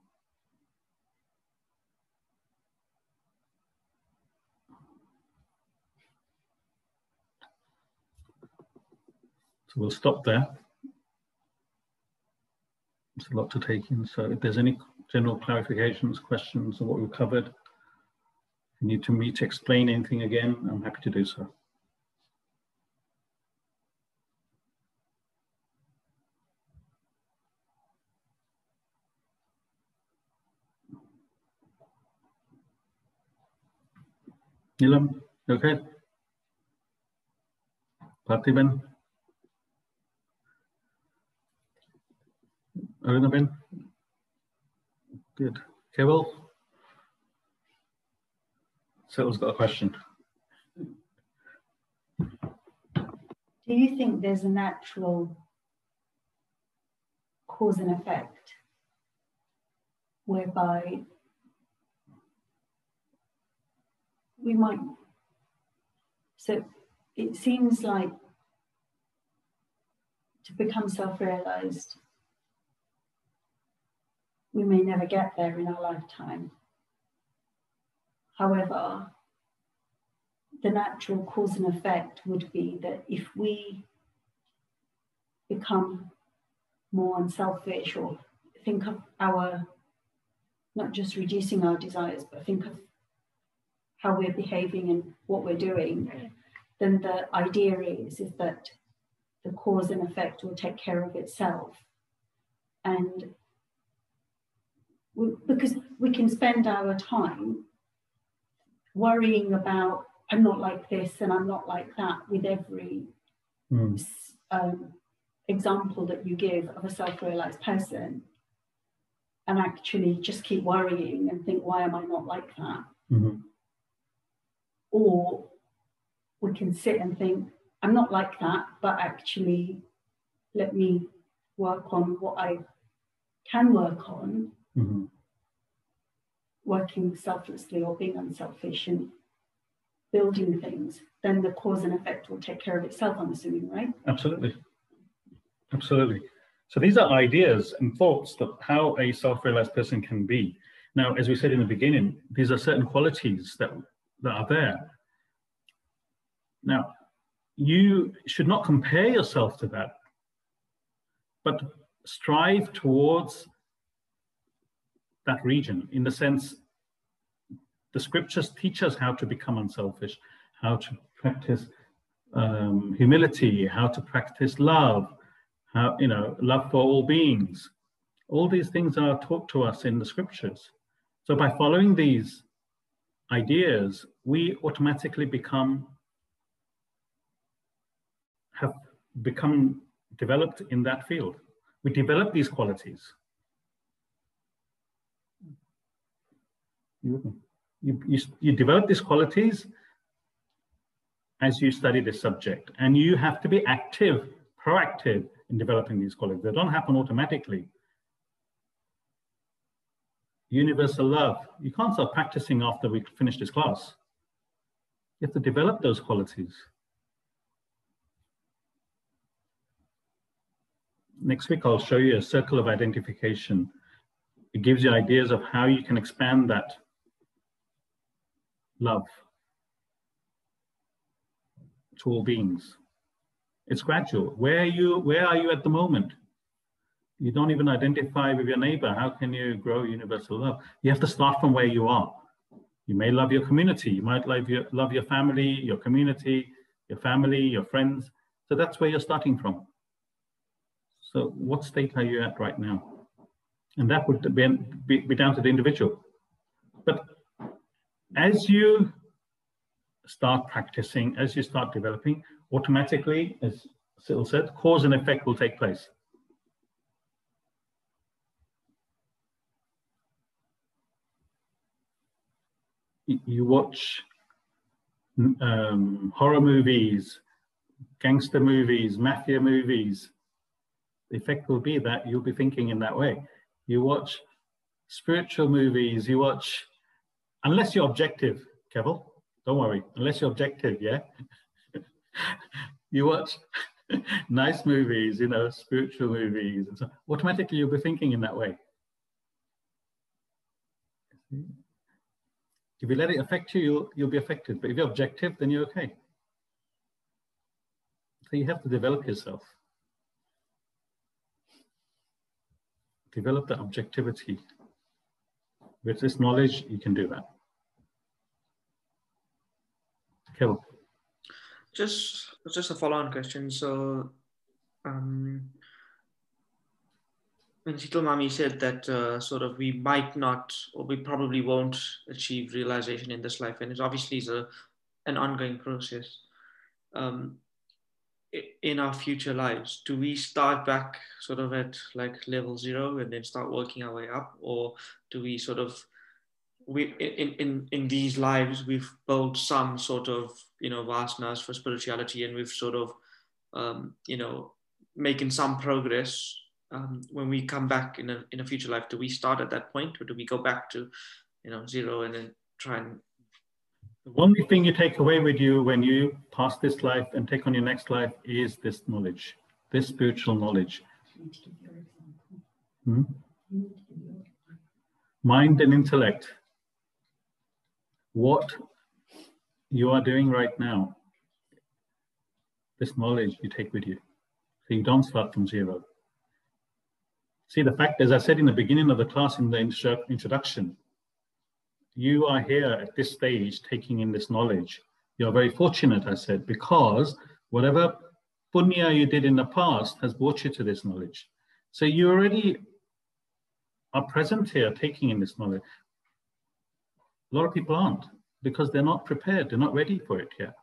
So we'll stop there. It's a lot to take in. So if there's any general clarifications, questions on what we've covered, if you need to me to explain anything again, I'm happy to do so. Neelam, okay? Parthiban? Arunabin? Good. Kewell? Settle's got a question. Do you think there's a natural cause and effect whereby we might so it seems like to become self-realized we may never get there in our lifetime. However, the natural cause and effect would be that if we become more unselfish or think of our, not just reducing our desires, but think of how we're behaving and what we're doing, then the idea is, is that the cause and effect will take care of itself. And we, because we can spend our time worrying about I'm not like this and I'm not like that with every mm. um, example that you give of a self-realized person and actually just keep worrying and think why am I not like that mm-hmm. or we can sit and think I'm not like that but actually let me work on what I can work on mm-hmm. working selflessly or being unselfish and building things, then the cause and effect will take care of itself, I'm assuming, right? Absolutely. Absolutely. So these are ideas and thoughts that how a self-realized person can be. Now, as we said in the beginning, these are certain qualities that, that are there. Now, you should not compare yourself to that. but strive towards that region in the sense the scriptures teach us how to become unselfish, how to practice um, humility, how to practice love, how, you know, love for all beings. All these things are taught to us in the scriptures. So by following these ideas, we automatically become, have become developed in that field. We develop these qualities. You, you, you, you develop these qualities as you study this subject, and you have to be active, proactive in developing these qualities. They don't happen automatically. Universal love. You can't start practicing after we finish this class. You have to develop those qualities. Next week, I'll show you a circle of identification. It gives you ideas of how you can expand that love to all beings. It's gradual. Where are you, where are you at the moment? You don't even identify with your neighbor. How can you grow universal love? You have to start from where you are. You may love your community. You might love your, love your family, your community, your family, your friends. So that's where you're starting from. So what state are you at right now? And that would be, be, be down to the individual. But as you start practicing, as you start developing, automatically, as Cyril said, cause and effect will take place. You watch um, horror movies, gangster movies, mafia movies. The effect will be that you'll be thinking in that way. You watch spiritual movies, you watch, unless you're objective, Keval, don't worry, unless you're objective, yeah? [LAUGHS] you watch [LAUGHS] nice movies, you know, spiritual movies, and so automatically you'll be thinking in that way. If you let it affect you, you'll, you'll be affected. But if you're objective, then you're okay. So you have to develop yourself. Develop that objectivity. With this knowledge, you can do that. Hill. Just just a follow-on question. So, um, when Sital Mami said that uh, sort of we might not or we probably won't achieve realization in this life, and it obviously is a an ongoing process. Um, in our future lives, do we start back sort of at like level zero and then start working our way up, or do we sort of we in, in in these lives we've built some sort of you know vastness for spirituality and we've sort of um, you know making some progress um, when we come back in a in a future life do we start at that point or do we go back to you know zero and then try and the only thing you take away with you when you pass this life and take on your next life is this knowledge this spiritual knowledge hmm? mind and intellect what you are doing right now, this knowledge you take with you. So you don't start from zero. See, the fact, as I said in the beginning of the class in the introduction, you are here at this stage taking in this knowledge. You're very fortunate, I said, because whatever punya you did in the past has brought you to this knowledge. So you already are present here taking in this knowledge. A lot of people aren't because they're not prepared, they're not ready for it yet.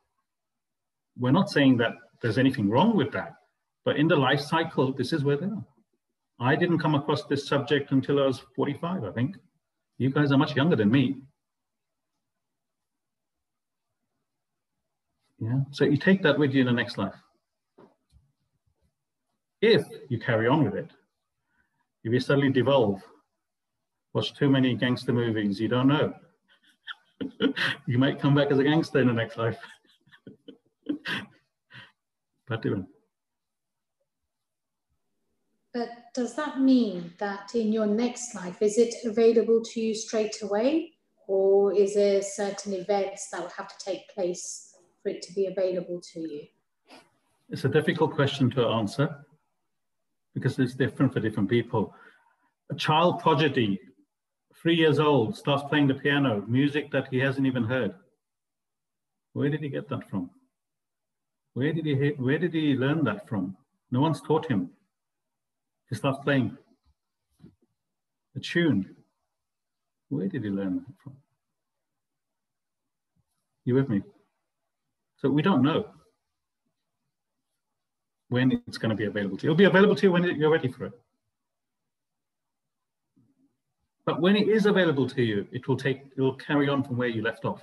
We're not saying that there's anything wrong with that, but in the life cycle, this is where they are. I didn't come across this subject until I was 45, I think. You guys are much younger than me. Yeah, so you take that with you in the next life. If you carry on with it, if you suddenly devolve, watch too many gangster movies, you don't know [LAUGHS] you might come back as a gangster in the next life. [LAUGHS] even. But does that mean that in your next life, is it available to you straight away? Or is there certain events that would have to take place for it to be available to you? It's a difficult question to answer because it's different for different people. A child prodigy, three years old, starts playing the piano, music that he hasn't even heard. Where did he get that from? Where did he where did he learn that from? No one's taught him. He starts playing a tune. Where did he learn that from? You with me? So we don't know when it's going to be available to you. It'll be available to you when you're ready for it. But when it is available to you, it will take, it will carry on from where you left off.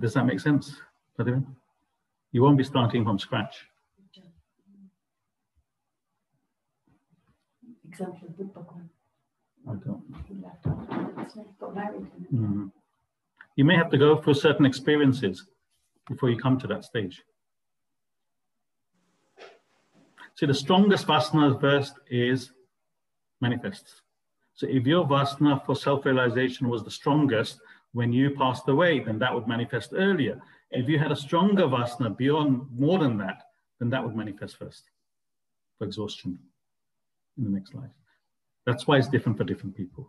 Does that make sense, You won't be starting from scratch. Example of the book one. I don't. Mm. You may have to go through certain experiences before you come to that stage. See, the strongest vasana first is manifests. So if your vasana for self-realization was the strongest when you passed away, then that would manifest earlier. If you had a stronger vasana beyond more than that, then that would manifest first for exhaustion in the next life. That's why it's different for different people.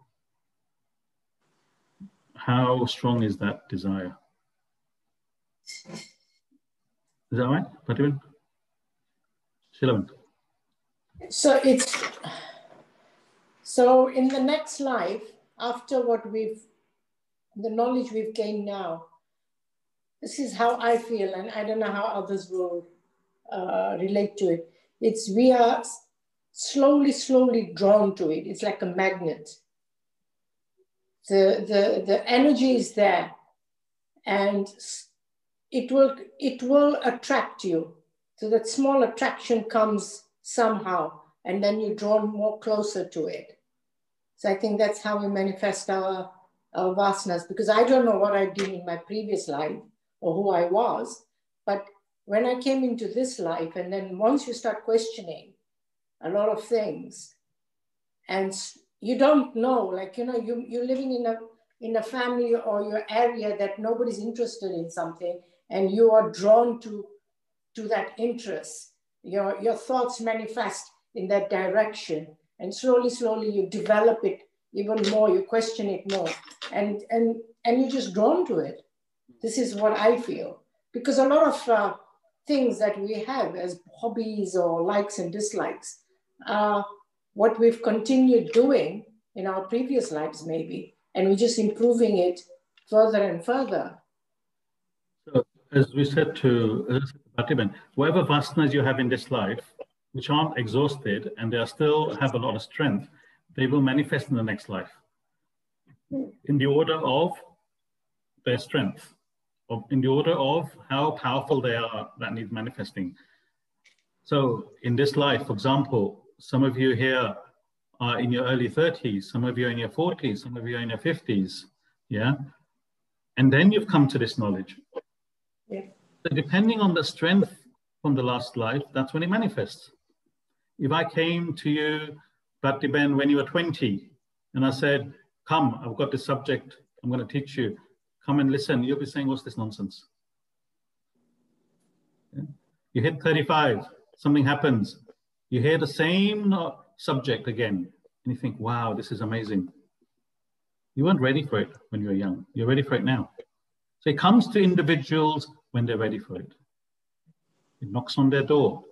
How strong is that desire? Is that right, Patiman? Shilavan. So it's so in the next life, after what we've the knowledge we've gained now, this is how I feel, and I don't know how others will uh, relate to it. It's we are slowly, slowly drawn to it. It's like a magnet. The, the, the energy is there and it will, it will attract you. So that small attraction comes somehow and then you're drawn more closer to it. So I think that's how we manifest our, our vasanas because I don't know what I did in my previous life or who I was, but when I came into this life and then once you start questioning, a lot of things. And you don't know, like, you know, you, you're living in a, in a family or your area that nobody's interested in something and you are drawn to, to that interest. Your, your thoughts manifest in that direction and slowly, slowly you develop it even more, you question it more and, and, and you're just drawn to it. This is what I feel. Because a lot of uh, things that we have as hobbies or likes and dislikes, uh, what we've continued doing in our previous lives, maybe, and we're just improving it further and further. So, as we said to Batiban, whatever vasanas you have in this life, which aren't exhausted and they are still have a lot of strength, they will manifest in the next life in the order of their strength, or in the order of how powerful they are that needs manifesting. So in this life, for example, some of you here are in your early 30s, some of you are in your 40s, some of you are in your 50s. Yeah. And then you've come to this knowledge. Yeah. So depending on the strength from the last life, that's when it manifests. If I came to you, Bhakti Ben, when you were 20, and I said, Come, I've got this subject, I'm going to teach you. Come and listen. You'll be saying, What's this nonsense? Yeah. You hit 35, something happens you hear the same uh, subject again, and you think, wow, this is amazing. You weren't ready for it when you were young. You're ready for it now. So it comes to individuals when they're ready for it. It knocks on their door.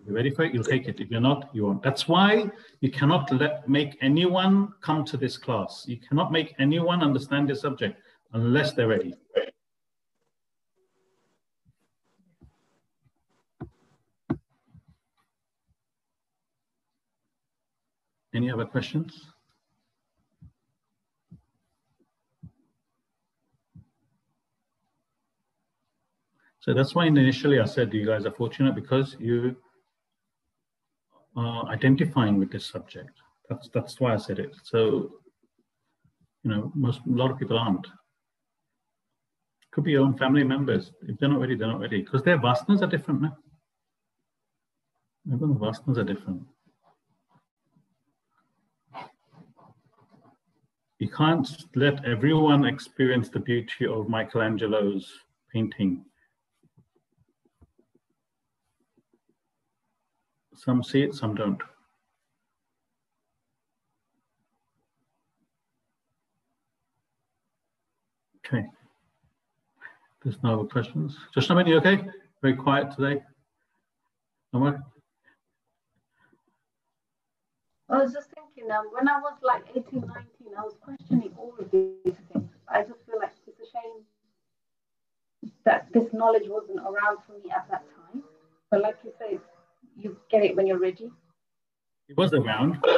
If you're ready for it, you'll take it. If you're not, you won't. That's why you cannot let make anyone come to this class. You cannot make anyone understand the subject unless they're ready. Any other questions? So that's why initially I said you guys are fortunate because you are identifying with this subject. That's that's why I said it. So, you know, most a lot of people aren't. Could be your own family members. If they're not ready, they're not ready because their vasanas are different now. Everyone's vasanas are different. You can't let everyone experience the beauty of Michelangelo's painting. Some see it, some don't. Okay. There's no other questions. Just a minute, okay? Very quiet today. No more? I was just thinking, um, when I was like 18, 19, I was questioning all of these things. I just feel like it's a shame that this knowledge wasn't around for me at that time. But like you say, you get it when you're ready. It was around, but,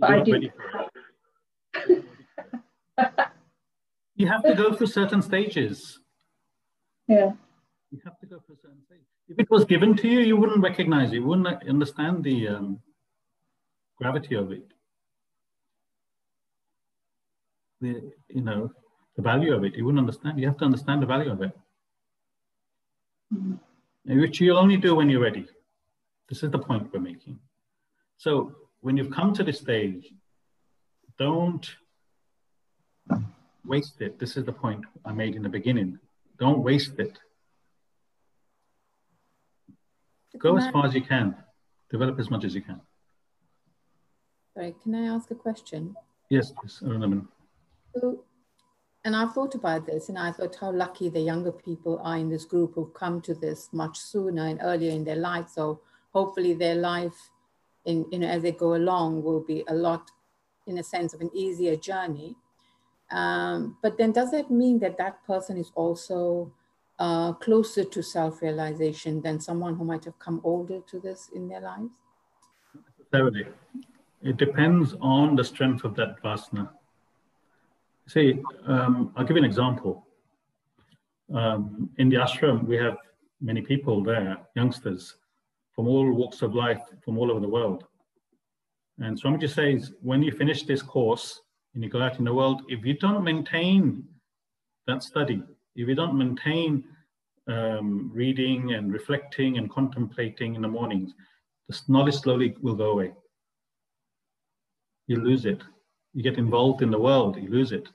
But I you're not did- ready for it. You have to go through certain stages. Yeah. You have to go through certain stages. If it was given to you, you wouldn't recognize it. You wouldn't understand the um, gravity of it. The you know the value of it. You wouldn't understand. You have to understand the value of it, mm-hmm. which you'll only do when you're ready. This is the point we're making. So when you've come to this stage, don't waste it. This is the point I made in the beginning. Don't waste it. Go as far as you can. Develop as much as you can. Sorry, can I ask a question? Yes, yes. So, and I've thought about this, and I thought how lucky the younger people are in this group who've come to this much sooner and earlier in their life. So hopefully their life, in you know, as they go along, will be a lot, in a sense, of an easier journey. Um, but then, does that mean that that person is also uh, closer to self-realization than someone who might have come older to this in their lives? Necessarily. It depends on the strength of that vasana. See, um, I'll give you an example. Um, in the ashram, we have many people there, youngsters, from all walks of life, from all over the world. And Swamiji says, when you finish this course and you go out in the world, if you don't maintain that study, if you don't maintain um, reading and reflecting and contemplating in the mornings, the knowledge slowly will go away. You lose it. You get involved in the world, you lose it.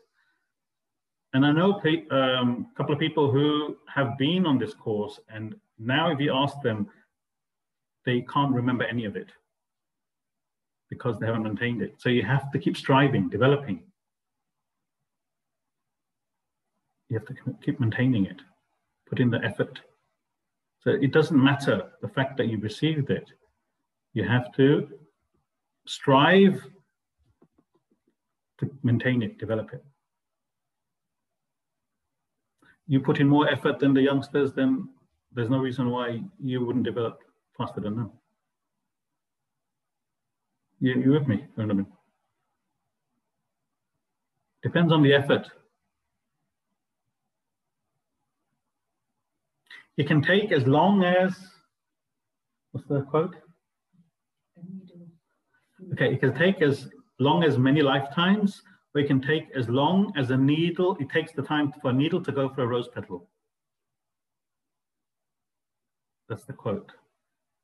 And I know a um, couple of people who have been on this course, and now if you ask them, they can't remember any of it because they haven't maintained it. So you have to keep striving, developing. You have to keep maintaining it, put in the effort. So it doesn't matter the fact that you received it. You have to strive to maintain it, develop it. You put in more effort than the youngsters, then there's no reason why you wouldn't develop faster than them. You, you with me? You know what I mean? Depends on the effort. It can take as long as, what's the quote? Okay, it can take as long as many lifetimes, or it can take as long as a needle, it takes the time for a needle to go for a rose petal. That's the quote.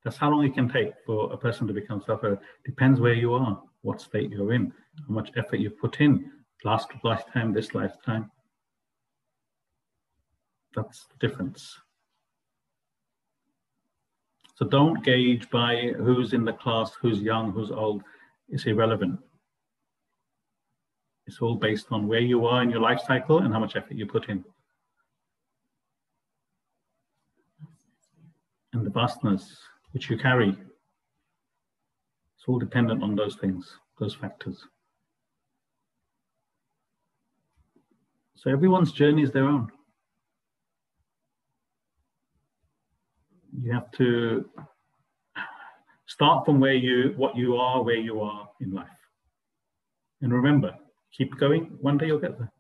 That's how long it can take for a person to become self Depends where you are, what state you're in, how much effort you put in, last lifetime, this lifetime. That's the difference. So don't gauge by who's in the class, who's young, who's old. It's irrelevant. It's all based on where you are in your life cycle and how much effort you put in. And the vasanas which you carry. It's all dependent on those things, those factors. So everyone's journey is their own. You have to start from where you, what you are, where you are in life. And remember, keep going, one day you'll get there.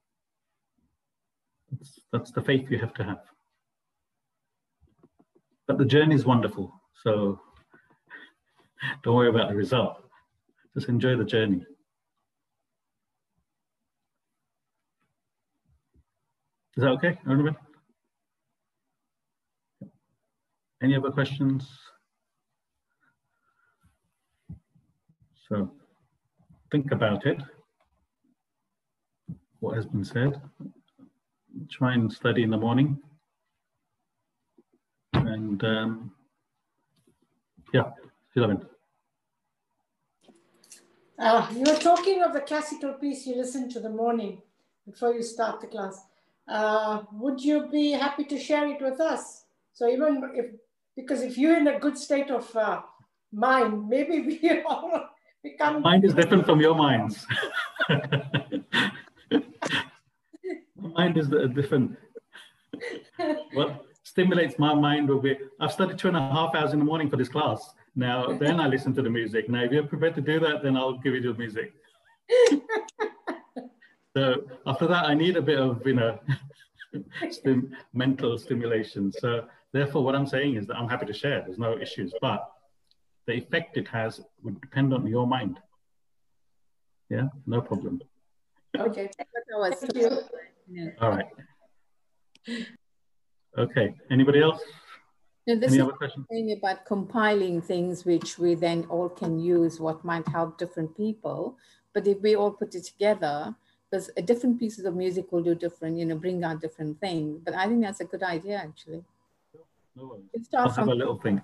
That's, that's the faith you have to have. But the journey is wonderful. So [LAUGHS] don't worry about the result. Just enjoy the journey. Is that okay, everyone? Any other questions? So think about it, what has been said. Try and study in the morning. And um, yeah, Beloved. Uh, you were talking of the classical piece you listened to the morning before you start the class. Uh, would you be happy to share it with us? So even if, because if you're in a good state of uh, mind, maybe [LAUGHS] we all become. Mind is different from your minds. [LAUGHS] mind is different. what stimulates my mind will be, I've studied two and a half hours in the morning for this class. Now, then I listen to the music. Now, if you're prepared to do that, then I'll give you the music. [LAUGHS] So after that, I need a bit of, you know, [LAUGHS] stim mental stimulation. So therefore, what I'm saying is that I'm happy to share. There's no issues, but the effect it has would depend on your mind. Yeah, no problem. Okay. Thank you. All right. Okay. Anybody else? Now, this Any is other questions? thing about compiling things which we then all can use, what might help different people. But if we all put it together, because different pieces of music will do different, you know, bring out different things. But I think that's a good idea, actually. No worries. I'll have a little thing.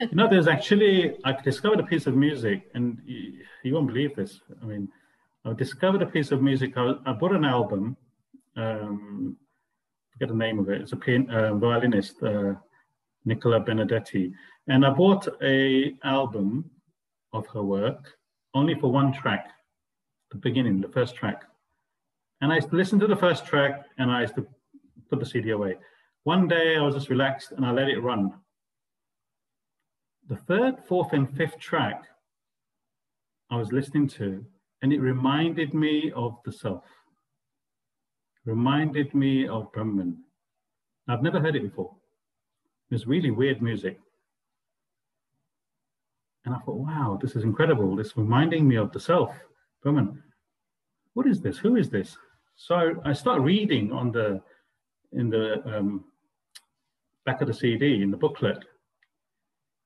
you know, there's actually, I discovered a piece of music, and you, you won't believe this. I mean, I discovered a piece of music. I, I bought an album, um, forget the name of it. It's a pian, uh, violinist, uh, Nicola Benedetti. And I bought a album of her work only for one track, the beginning, the first track. And I listened to the first track and I used to put the CD away. One day I was just relaxed and I let it run. The third, fourth, and fifth track I was listening to, and it reminded me of the self, reminded me of Brahman. I've never heard it before. It was really weird music. And I thought, wow, this is incredible. This reminding me of the self, Brahman. What is this? Who is this? So I start reading on the in the um, back of the CD in the booklet.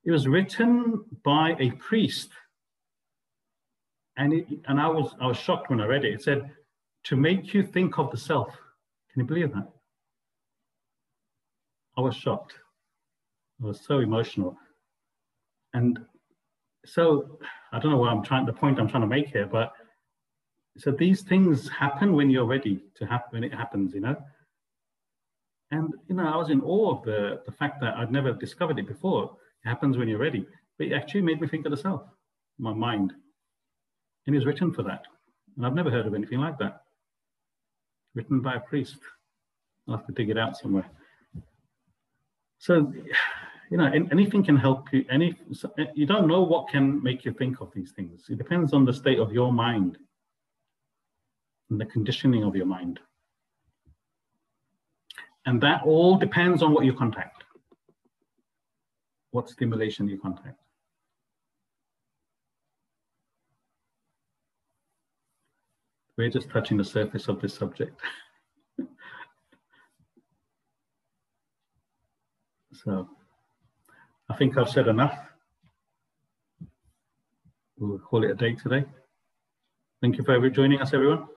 It was written by a priest, and it, and I was I was shocked when I read it. It said to make you think of the self. Can you believe that? I was shocked. I was so emotional, and so I don't know what I'm trying. The point I'm trying to make here, but so these things happen when you're ready to happen when it happens you know and you know i was in awe of the the fact that i'd never discovered it before it happens when you're ready but it actually made me think of the self my mind and it's written for that and i've never heard of anything like that written by a priest i'll have to dig it out somewhere so you know anything can help you any eh, you don't know what can make you think of these things it depends on the state of your mind and the conditioning of your mind. And that all depends on what you contact, what stimulation you contact. We're just touching the surface of this subject. [LAUGHS] so I think I've said enough. We'll call it a day today. Thank you for joining us, everyone.